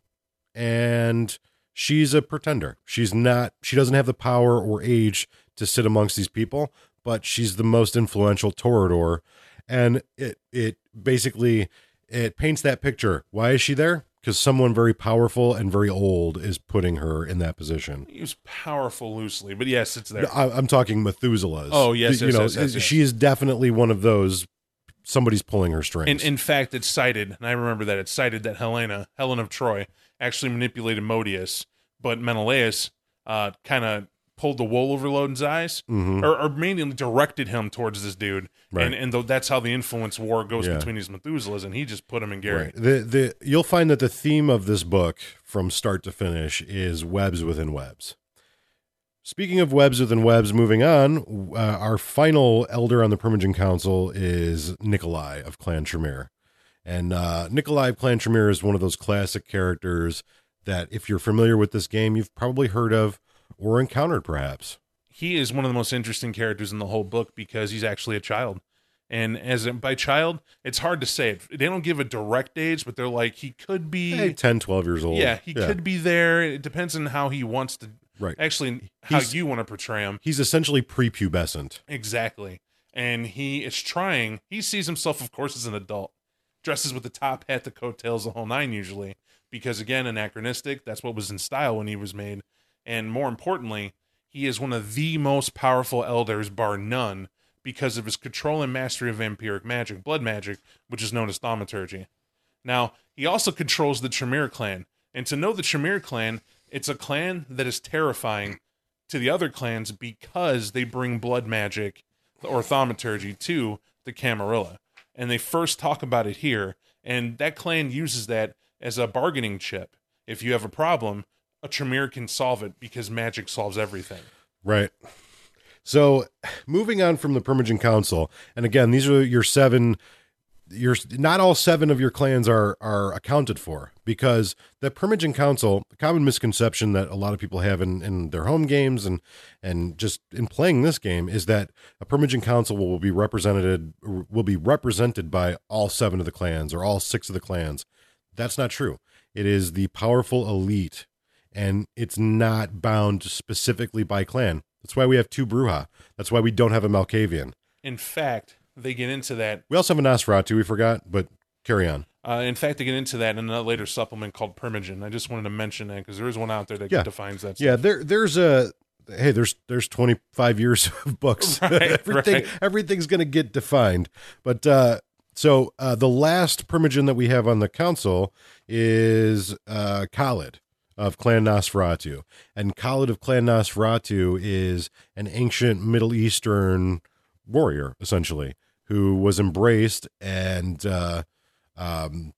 and she's a pretender. She's not. She doesn't have the power or age to sit amongst these people, but she's the most influential Toreador, and it it basically it paints that picture. Why is she there? Because someone very powerful and very old is putting her in that position. Use powerful loosely, but yes, it's there. I, I'm talking Methuselah's. Oh, yes, you yes, know, yes, yes. she is definitely one of those. Somebody's pulling her strings. In, in fact, it's cited, and I remember that it's cited that Helena, Helen of Troy, actually manipulated Modius, but Menelaus uh, kind of pulled the wool over Lodin's eyes, Mhm. or, or mainly directed him towards this dude. Right. And and though that's how the influence war goes Yeah. between these Methuselahs, and he just put him in Gary. Right. The the you'll find that the theme of this book from start to finish is webs within webs. Speaking of webs within webs, moving on, uh, our final elder on the Primogen Council is Nikolai of Clan Tremere. And uh, Nikolai of Clan Tremere is one of those classic characters that, if you're familiar with this game, you've probably heard of or encountered perhaps. He is one of the most interesting characters in the whole book because he's actually a child. And as by child, it's hard to say. They don't give a direct age, but they're like he could be. Hey, 10, 12 years old. yeah, he could be there. It depends on how he wants to. Right. Actually, how He's- you want to portray him. He's essentially prepubescent. Exactly. And he is trying, he sees himself, of course, as an adult. Dresses with the top hat, the coattails, the whole nine, usually. Because, again, anachronistic, that's what was in style when he was made. And more importantly, he is one of the most powerful elders, bar none, because of his control and mastery of vampiric magic, blood magic, which is known as thaumaturgy. Now, he also controls the Tremere clan. And to know the Tremere clan, it's a clan that is terrifying to the other clans because they bring blood magic or thaumaturgy to the Camarilla. And they first talk about it here. And that clan uses that as a bargaining chip. If you have a problem, a Tremere can solve it because magic solves everything. Right. So, moving on from the Primogen Council, and again, these are your seven. Your not all seven of your clans are are accounted for because the Primogen Council, the common misconception that a lot of people have in, in their home games and and just in playing this game is that a Primogen Council will be represented will be represented by all seven of the clans or all six of the clans. That's not true. It is the powerful elite and it's not bound specifically by clan. That's why we have two Brujah. That's why we don't have a Malkavian. In fact, they get into that. We also have a Nosferatu. We forgot, but carry on. Uh, in fact, they get into that in a later supplement called Primogen. I just wanted to mention that because there is one out there that Yeah. defines that. Yeah, there there's a hey, there's there's 25 years of books. Right, Everything right. everything's going to get defined. But uh so uh the last primogen that we have on the council is uh Khalid of Clan Nosferatu. And Khalid of Clan Nosferatu is an ancient Middle Eastern warrior essentially who was embraced and uh um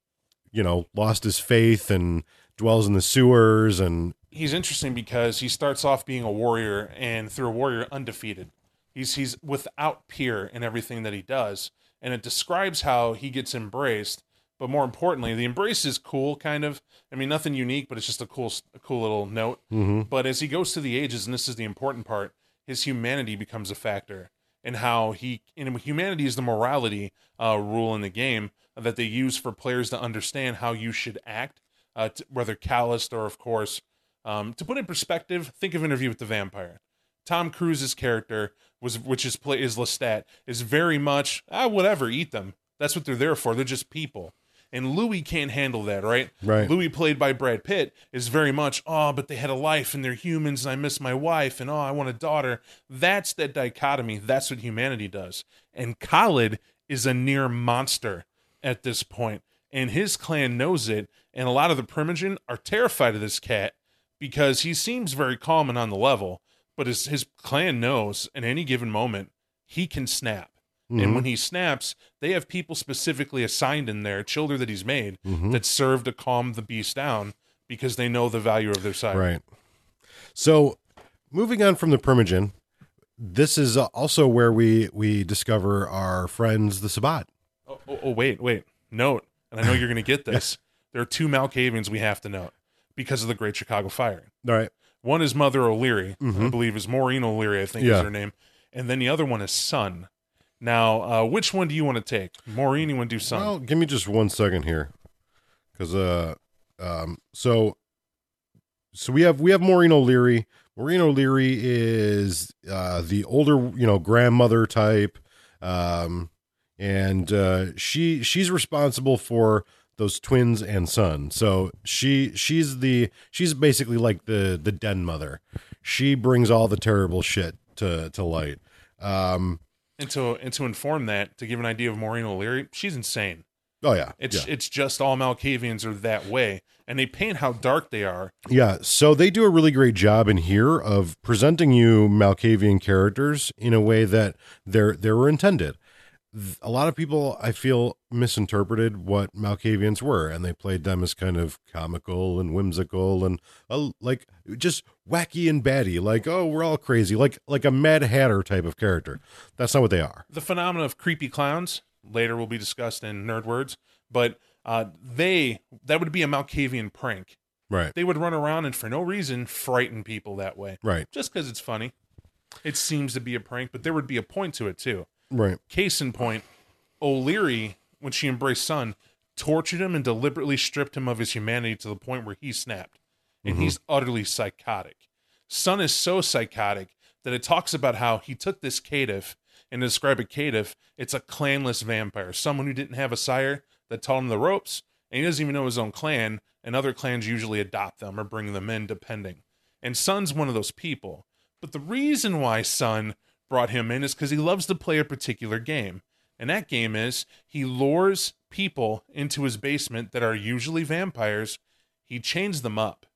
you know, lost his faith and dwells in the sewers and he's interesting because he starts off being a warrior and through a warrior undefeated. He's he's without peer in everything that he does, and it describes how he gets embraced. But more importantly, the embrace is cool, kind of. I mean, nothing unique, but it's just a cool, a cool little note. Mhm. But as he goes through the ages, and this is the important part, his humanity becomes a factor, and how he, and humanity is the morality uh, rule in the game that they use for players to understand how you should act, uh, t- whether calloused or, of course, um, to put in perspective, think of Interview with the Vampire. Tom Cruise's character was, which is play is Lestat, is very much ah whatever, eat them. That's what they're there for. They're just people. And Louis can't handle that, right? Right. Louis, played by Brad Pitt, is very much oh, but they had a life and they're humans, and I miss my wife, and oh, I want a daughter. That's that dichotomy. That's what humanity does. And Khalid is a near monster at this point, and his clan knows it. And a lot of the Primogen are terrified of this cat because he seems very calm and on the level, but his his clan knows in any given moment he can snap. And when mm-hmm. he snaps, they have people specifically assigned in there, children that he's made, mm-hmm. that serve to calm the beast down because they know the value of their side. Right. So, moving on from the Primogen, this is uh, also where we we discover our friends the Sabbat. Oh, oh, oh, wait, wait. Note, and I know you're going to get this. There are two Malkavians we have to note because of the Great Chicago Fire. All right. One is Mother O'Leary, I mm-hmm. believe is Maureen O'Leary, I think Yeah. is her name. And then the other one is Son. Now, uh, which one do you want to take? Maureen, you want to do Son? Well, give me just one second here, because uh, um, so so we have we have Maureen O'Leary. Maureen O'Leary is uh the older, you know, grandmother type, um, and uh, she she's responsible for those twins and son. So she she's the she's basically like the the den mother. She brings all the terrible shit to to light. Um, and to and to inform that, to give an idea of Maureen O'Leary, she's insane. oh yeah, It's yeah. it's just all Malkavians are that way, and they paint how dark they are. Yeah, so they do a really great job in here of presenting you Malkavian characters in a way that they're they were intended. A lot of people, I feel, misinterpreted what Malkavians were, and they played them as kind of comical and whimsical and uh, like just wacky and batty, like oh, we're all crazy, like like a Mad Hatter type of character. That's not what they are. The phenomenon of creepy clowns later will be discussed in Nerd Words, but uh, they that would be a Malkavian prank. Right, They would run around and for no reason frighten people that way, right, just because it's funny. It seems to be a prank, but there would be a point to it too. Right. Case in point, O'Leary, when she embraced Son, tortured him and deliberately stripped him of his humanity to the point where he snapped. And mm-hmm. he's utterly psychotic. Son is so psychotic that it talks about how he took this caitiff and to describe a caitiff, it's a clanless vampire, someone who didn't have a sire that taught him the ropes, and he doesn't even know his own clan, and other clans usually adopt them or bring them in depending. And Son's one of those people. But the reason why Son brought him in is because he loves to play a particular game. And that game is he lures people into his basement that are usually vampires. He chains them up.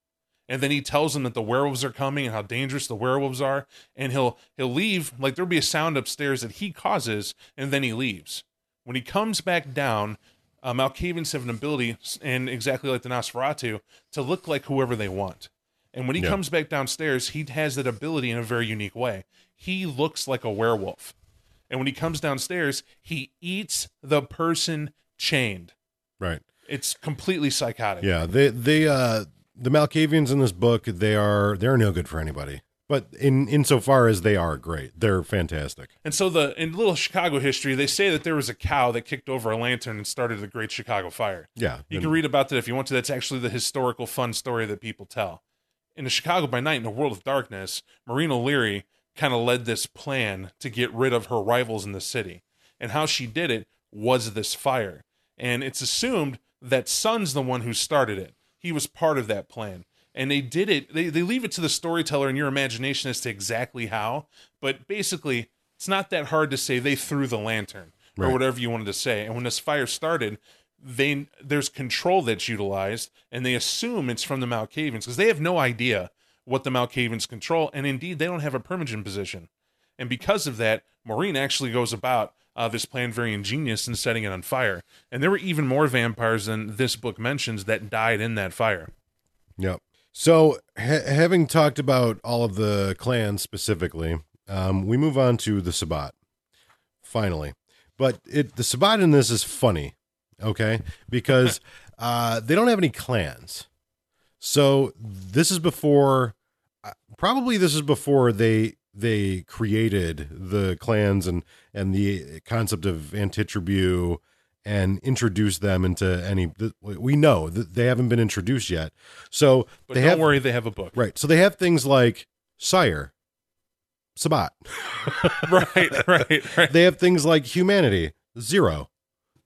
And then he tells them that the werewolves are coming and how dangerous the werewolves are. And he'll he'll leave, like there'll be a sound upstairs that he causes, and then he leaves. When he comes back down, uh, Malkavians have an ability, and exactly like the Nosferatu, to look like whoever they want. And when he Yeah. comes back downstairs, he has that ability in a very unique way. He looks like a werewolf. And when he comes downstairs, he eats the person chained. Right. It's completely psychotic. Yeah, they they uh the Malkavians in this book they are they're no good for anybody. But in insofar as they are great, they're fantastic. And so the in little Chicago history, they say that there was a cow that kicked over a lantern and started the Great Chicago Fire. Yeah, You and- can read about that if you want to. That's actually the historical fun story that people tell. In the Chicago by Night, in the World of Darkness, Maureen O'Leary kind of led this plan to get rid of her rivals in the city. And how she did it was this fire. And it's assumed that Son's the one who started it. He was part of that plan. And they did it, they, they leave it to the storyteller and your imagination as to exactly how. But basically, it's not that hard to say they threw the lantern or whatever you wanted to say. And when this fire started, they there's control that's utilized, and they assume it's from the Malkavians because they have no idea what the Malkavians control, and indeed they don't have a permanent position. And because of that, Maureen actually goes about uh, this plan very ingenious in setting it on fire. And there were even more vampires than this book mentions that died in that fire. Yep. So, ha- having talked about all of the clans specifically, um, we move on to the Sabbat. Finally, but it the Sabbat in this is funny, okay? Because uh, they don't have any clans. So this is before, uh, probably this is before they they created the clans and and the concept of antitribu and introduced them into any. We know that they haven't been introduced yet. So But they don't have worry, they have a book. right. So they have things like sire, Sabbat. right, right, right. They have things like humanity, zero,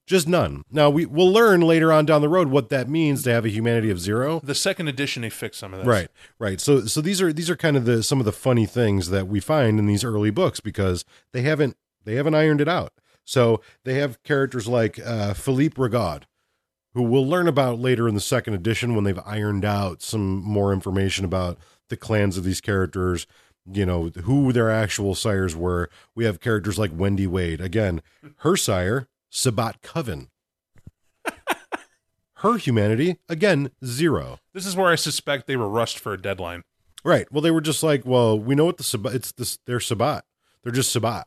just none. Now we will learn later on down the road what that means to have a humanity of zero. The second edition, they fixed some of this. Right, right. So so these are these are kind of the some of the funny things that we find in these early books because they haven't they haven't ironed it out. So they have characters like uh, Philippe Regard, who we'll learn about later in the second edition when they've ironed out some more information about the clans of these characters. You know who their actual sires were. We have characters like Wendy Wade. Again, her sire Sabbat Coven. Her humanity again zero. This is where I suspect they were rushed for a deadline. Right. Well, they were just like, well, we know what the Sabbat. It's this. They're Sabbat. They're just Sabbat.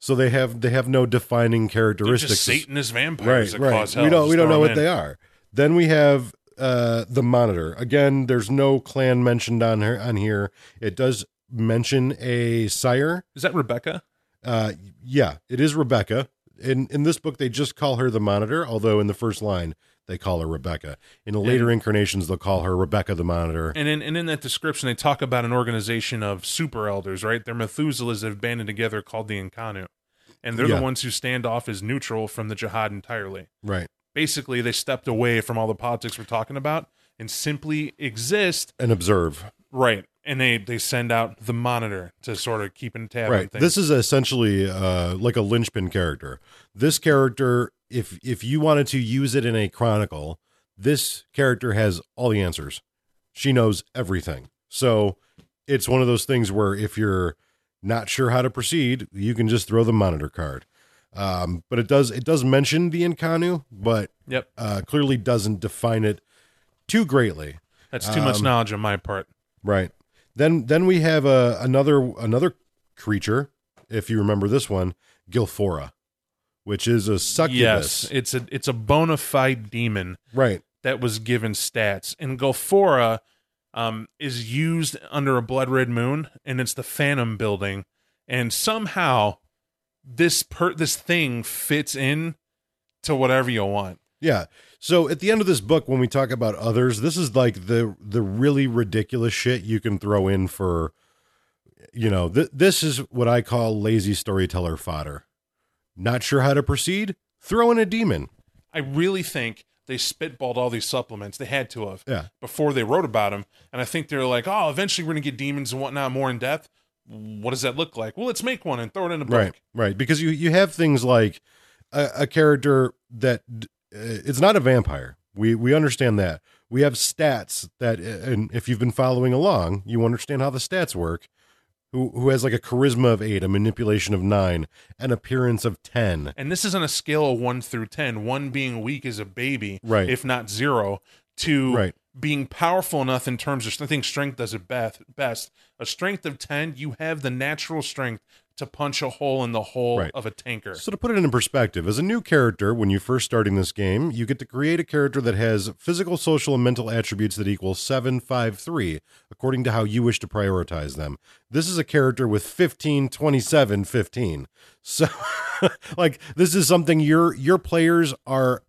So they have they have no defining characteristics. Satanist vampires right. Right. We don't we don't know what in. they are. Then we have uh the Monitor. Again, there's no clan mentioned on here. On here, it does mention a sire. Is that Rebecca? Uh, yeah, it is Rebecca. In in this book, they just call her the Monitor. Although in the first line, they call her Rebecca. In the later incarnations, they'll call her Rebecca the Monitor. And in, and in that description, they talk about an organization of super elders, right? They're Methuselahs that have banded together called the Inconnu. And they're Yeah. the ones who stand off as neutral from the jihad entirely. Right. Basically, they stepped away from all the politics we're talking about and simply exist, And observe. right? And they, they send out the monitor to sort of keep in tab right. this is essentially uh like a linchpin character. This character if if you wanted to use it in a chronicle this character has all the answers. She knows everything. So it's one of those things where if you're not sure how to proceed you can just throw the monitor card. Um but it does it does mention the Inconnu, but Yep. uh clearly doesn't define it too greatly. That's too much Um, knowledge on my part. Right. Then then we have a another another creature, if you remember this one, Gilfora, which is a succubus. Yes, it's a it's a bona fide demon Right. that was given stats. And Gilfora um, is used under a blood red moon, and it's the Phantom building. And somehow, this per this thing fits in to whatever you want. Yeah. So at the end of this book, when we talk about others, this is like the the really ridiculous shit you can throw in for, you know, th- this is what I call lazy storyteller fodder. Not sure how to proceed? Throw in a demon. I really think they spitballed all these supplements. They had to have Yeah. before they wrote about them. And I think they're like, oh, eventually we're gonna get demons and whatnot more in depth. What does that look like? Well, let's make one and throw it in a book. Right, right. Because you you have things like a, a character that uh, it's not a vampire. We we understand that. We have stats that, uh, and if you've been following along, you understand how the stats work. Who who has like a charisma of eight, a manipulation of nine, an appearance of ten. And this is on a scale of one through 10, one being weak as a baby, Right. if not zero, to Right. being powerful enough in terms of, I think strength does it best. best. A strength of 10, you have the natural strength to punch a hole in the hole Right. of a tanker. So to put it in perspective, as a new character, when you're first starting this game, you get to create a character that has physical, social, and mental attributes that equal seven, five, three, according to how you wish to prioritize them. This is a character with 15, 27, 15. So like this is something your your players are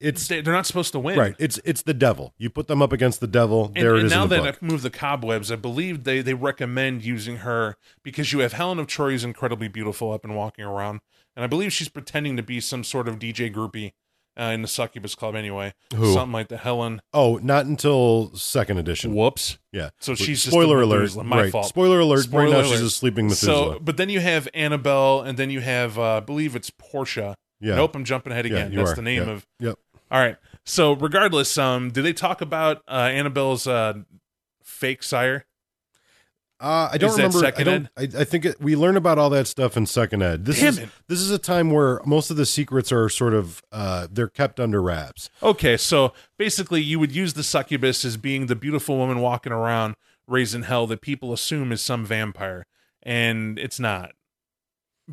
it's They- They're not supposed to win. right. It's it's the devil. You put them up against the devil. And, there it and is now that. I've moved the cobwebs, I believe they, they recommend using her because you have Helen of Troy is incredibly beautiful up and walking around. And I believe she's pretending to be some sort of DJ groupie uh, in the Succubus Club anyway. Who? Something like the Helen. Oh, not until second edition. Whoops. Yeah. So she's spoiler alert. My right. fault. Spoiler alert. right Spoiler now she's alert. a sleeping Methuselah. So, but then you have Annabelle, and then you have, uh, I believe it's Portia. Yeah. Nope, I'm jumping ahead again. you That's are. the name Yeah. of. Yep. All right. So, regardless, um, do they talk about uh, Annabelle's uh, fake sire? Uh, I don't Is remember. I don't. I, I think it, we learn about all that stuff in second ed. This Damn is it. this is a time where most of the secrets are sort of uh, they're kept under wraps. Okay, so basically, you would use the succubus as being the beautiful woman walking around raising hell that people assume is some vampire, and it's not.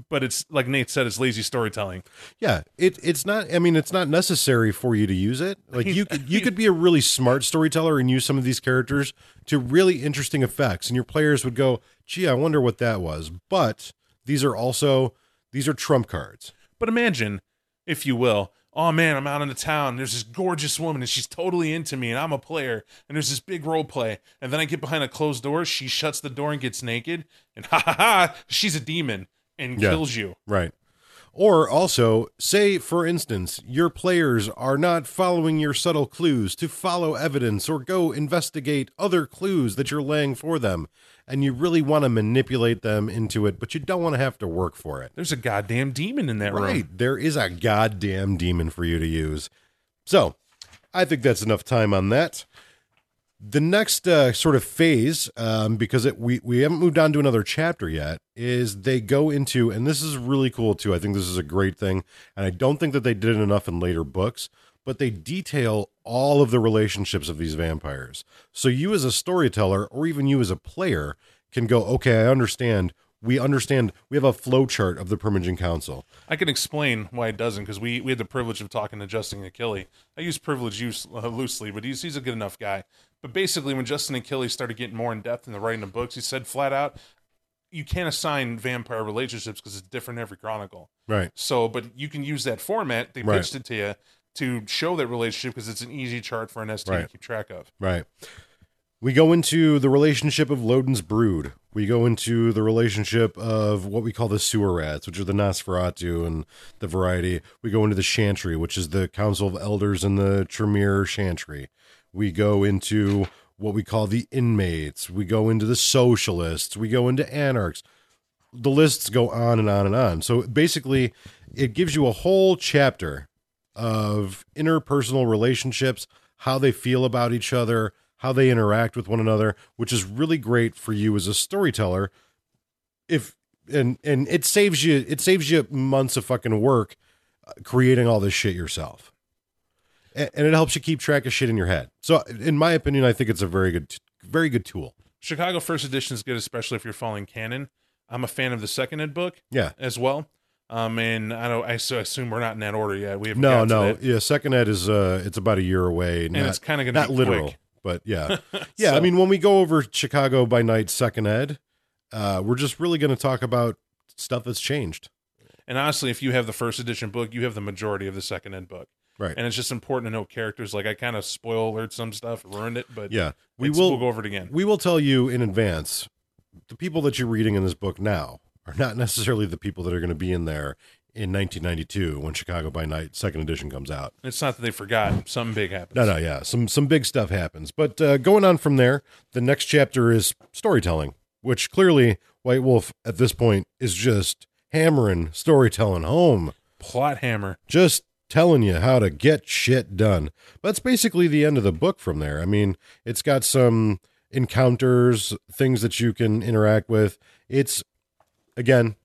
But it's like Nate said, it's lazy storytelling. Yeah, it it's not. I mean, it's not necessary for you to use it. Like you could you could be a really smart storyteller and use some of these characters to really interesting effects, and your players would go, "Gee, I wonder what that was." But these are also these are trump cards. But imagine, if you will, oh man, I'm out in the town. There's this gorgeous woman, and she's totally into me, and I'm a player. And there's this big role play, and then I get behind a closed door. She shuts the door and gets naked, and ha ha ha, she's a demon and Yeah. kills you. Right. Or also, say, for instance, your players are not following your subtle clues to follow evidence or go investigate other clues that you're laying for them, and you really want to manipulate them into it, but you don't want to have to work for it. There's a goddamn demon in that room. Right. There is a goddamn demon for you to use. So, I think that's enough time on that. The next uh, sort of phase, um, because it, we we haven't moved on to another chapter yet, is they go into, and this is really cool too. I think this is a great thing, and I don't think that they did it enough in later books. But they detail all of the relationships of these vampires, so you as a storyteller, or even you as a player, can go, okay, I understand. We understand. We have a flow chart of the Primogen Council. I can explain why it doesn't because we, we had the privilege of talking to Justin Achilli. I use privilege use, uh, loosely, but he's, he's a good enough guy. But basically, when Justin and Kelly started getting more in depth in the writing of books, he said flat out, you can't assign vampire relationships because it's different in every chronicle. Right. So, but you can use that format. They Right. pitched it to you to show that relationship because it's an easy chart for an ST to keep track of. Right. We go into the relationship of Lodin's brood. We go into the relationship of what we call the sewer rats, which are the Nosferatu and the variety. We go into the Chantry, which is the Council of Elders and the Tremere Chantry. We go into what we call the inmates. We go into the socialists. We go into anarchs. The lists go on and on and on. So basically, it gives you a whole chapter of interpersonal relationships, how they feel about each other, how they interact with one another, which is really great for you as a storyteller. If and and it saves you it saves you months of fucking work uh, creating all this shit yourself. And, and it helps you keep track of shit in your head. So in my opinion, I think it's a very good very good tool. Chicago First Edition is good, especially if you're following canon. I'm a fan of the second ed book Yeah. as well. Um, and I don't. I assume we're not in that order yet. We haven't No, no. Yeah, second ed is uh it's about a year away. and not- it's kind of to not be literal, quick. but yeah, yeah. I mean, when we go over Chicago by night second ed, uh, we're just really going to talk about stuff that's changed. And honestly, if you have the first edition book, you have the majority of the second ed book. Right. And it's just important to know characters. Like I kind of spoil alert some stuff, ruined it, but Yeah, we will. We'll go over it again. we will tell you in advance. The people that you're reading in this book now are not necessarily the people that are going to be in there in 1992 when Chicago by Night second edition comes out. It's not that they forgot. Something big happens. No, no, yeah, some some big stuff happens. But uh, going on from there, the next chapter is storytelling, which clearly White Wolf at this point is just hammering storytelling home, Plot hammer. just telling you how to get shit done. But that's basically the end of the book from there. I mean, it's got some encounters, things that you can interact with. It's again,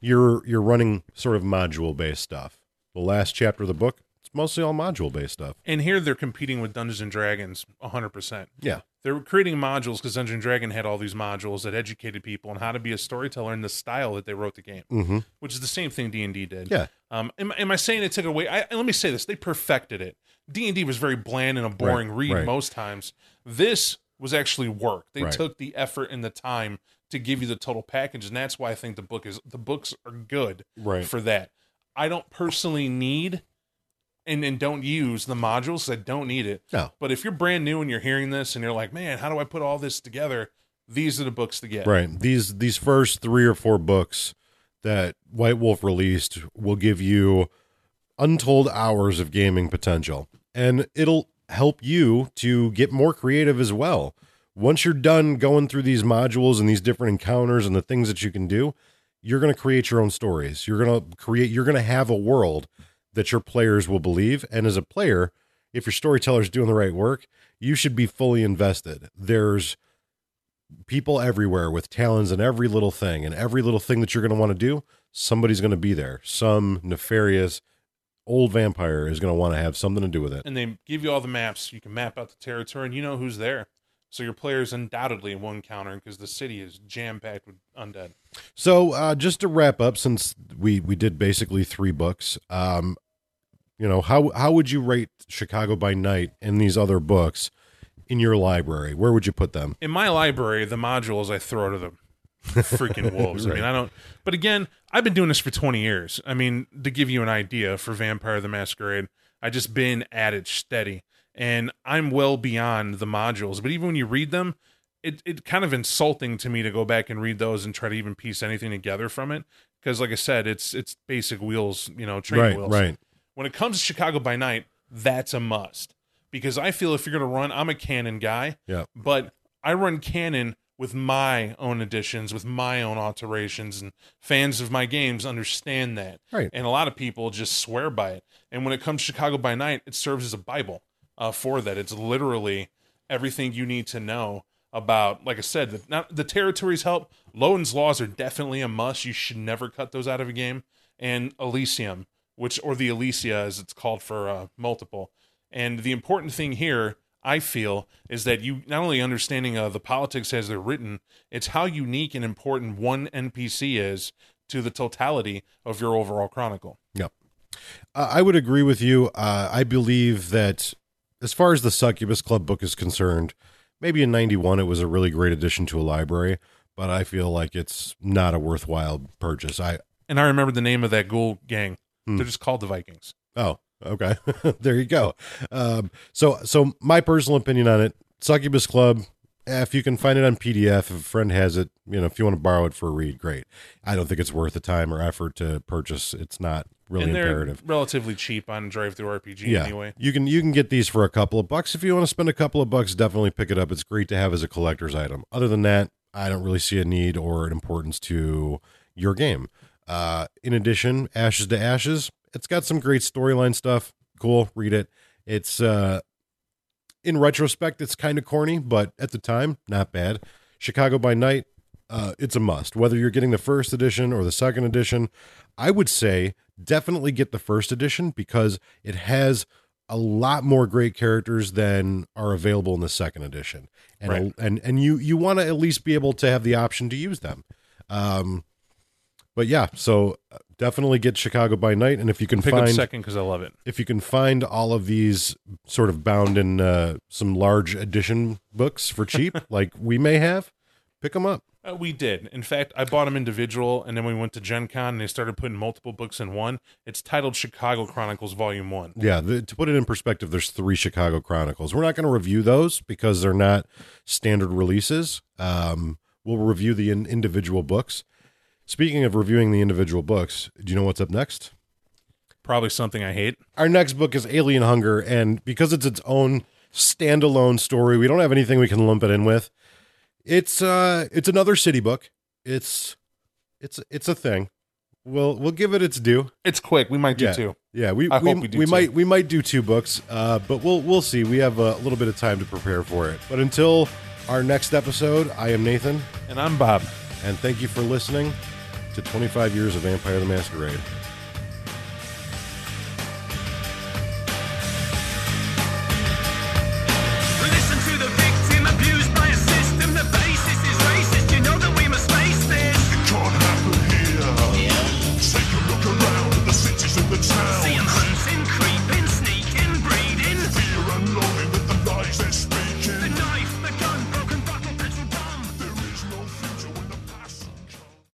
you're you're running sort of module based stuff. The last chapter of the book, it's mostly all module based stuff. And here they're competing with Dungeons and Dragons 100%. Yeah. They're creating modules because Dungeon Dragon had all these modules that educated people on how to be a storyteller in the style that they wrote the game, Mm-hmm. which is the same thing D and D did. Yeah. Um, am, am I saying it took away? I, let me say this: they perfected it. D and D was very bland and a boring Right, read right. most times. This was actually work. They Right. took the effort and the time to give you the total package, and that's why I think the book is the books are good Right. for that. I don't personally need and and don't use the modules that don't need it. No. But if you're brand new and you're hearing this and you're like, man, how do I put all this together? These are the books to get. Right. These these first three or four books that White Wolf released will give you untold hours of gaming potential. And it'll help you to get more creative as well. Once you're done going through these modules and these different encounters and the things that you can do, you're going to create your own stories. You're going to create you're going to have a world that your players will believe and as a player, if your storyteller's doing the right work, you should be fully invested. There's people everywhere with talons in every little thing and every little thing that you're going to want to do somebody's going to be there some nefarious old vampire is going to want to have something to do with it And they give you all the maps. You can map out the territory and you know who's there. So your players undoubtedly will encounter because the city is jam packed with undead. so uh, just to wrap up since we we did basically three books um you know how how would you rate chicago by night and these other books in your library where would you put them in my library, the modules I throw to the freaking wolves. I mean, I don't. But again, I've been doing this for 20 years. I mean, to give you an idea for Vampire the Masquerade, I just been at it steady, and I'm well beyond the modules. But even when you read them, it it kind of insulting to me to go back and read those and try to even piece anything together from it. Because, like I said, it's it's basic wheels, you know, train right wheels. right When it comes to Chicago by Night, that's a must. Because I feel if you're going to run, I'm a canon guy yeah but I run canon with my own additions, with my own alterations, and fans of my games understand that. Right. And a lot of people just swear by it. And when it comes to Chicago by Night, it serves as a Bible uh, for that. It's literally everything you need to know about, like I said, the, not, the territories help. Lodin's laws are definitely a must. You should never cut those out of a game. And Elysium, which, or the Elysia as it's called for uh, multiple. And the important thing here, I feel, is that you not only understanding uh, the politics as they're written, it's how unique and important one NPC is to the totality of your overall chronicle. Yep. Uh, I would agree with you. Uh, I believe that as far as the Succubus Club book is concerned, maybe in 91 it was a really great addition to a library, but I feel like it's not a worthwhile purchase. I And I remember the name of that ghoul gang. Hmm. They're just called the Vikings. Oh, okay. there you go. Um, so so my personal opinion on it, Succubus Club, if you can find it on PDF, if a friend has it, you know, if you want to borrow it for a read, great. I don't think it's worth the time or effort to purchase. It's not really and they're imperative. relatively cheap on DriveThruRPG yeah. anyway. You can you can get these for a couple of bucks. If you want to spend a couple of bucks, definitely pick it up. It's great to have as a collector's item. Other than that, I don't really see a need or an importance to your game. Uh, in addition, Ashes to Ashes, it's got some great storyline stuff. Cool, read it. It's uh, in retrospect, it's kind of corny, but at the time, not bad. Chicago by Night, uh, it's a must. Whether you're getting the first edition or the second edition, I would say definitely get the first edition because it has a lot more great characters than are available in the second edition, and Right. and and you you want to at least be able to have the option to use them. Um, but yeah, so uh, definitely get Chicago by Night, and if you can Pick up find second because I love it. if you can find all of these sort of bound in uh, some large edition books for cheap, like we may have, pick them up. Uh, we did. In fact, I bought them individual, and then we went to Gen Con and they started putting multiple books in one. It's titled Chicago Chronicles Volume 1. Yeah, the, to put it in perspective, there's three Chicago Chronicles. We're not going to review those because they're not standard releases. Um, we'll review the in- individual books. Speaking of reviewing the individual books, do you know what's up next? Probably something I hate. Our next book is Alien Hunger, and because it's its own standalone story, we don't have anything we can lump it in with. It's uh, it's another city book. It's it's it's a thing. We'll we'll give it its due. It's quick. We might do Yeah. two. Yeah, we I we, hope we do we too. might we might do two books, uh, but we'll we'll see. We have a little bit of time to prepare for it. But until our next episode, I am Nathan, And I'm Bob. and thank you for listening to 25 years of Vampire the Masquerade.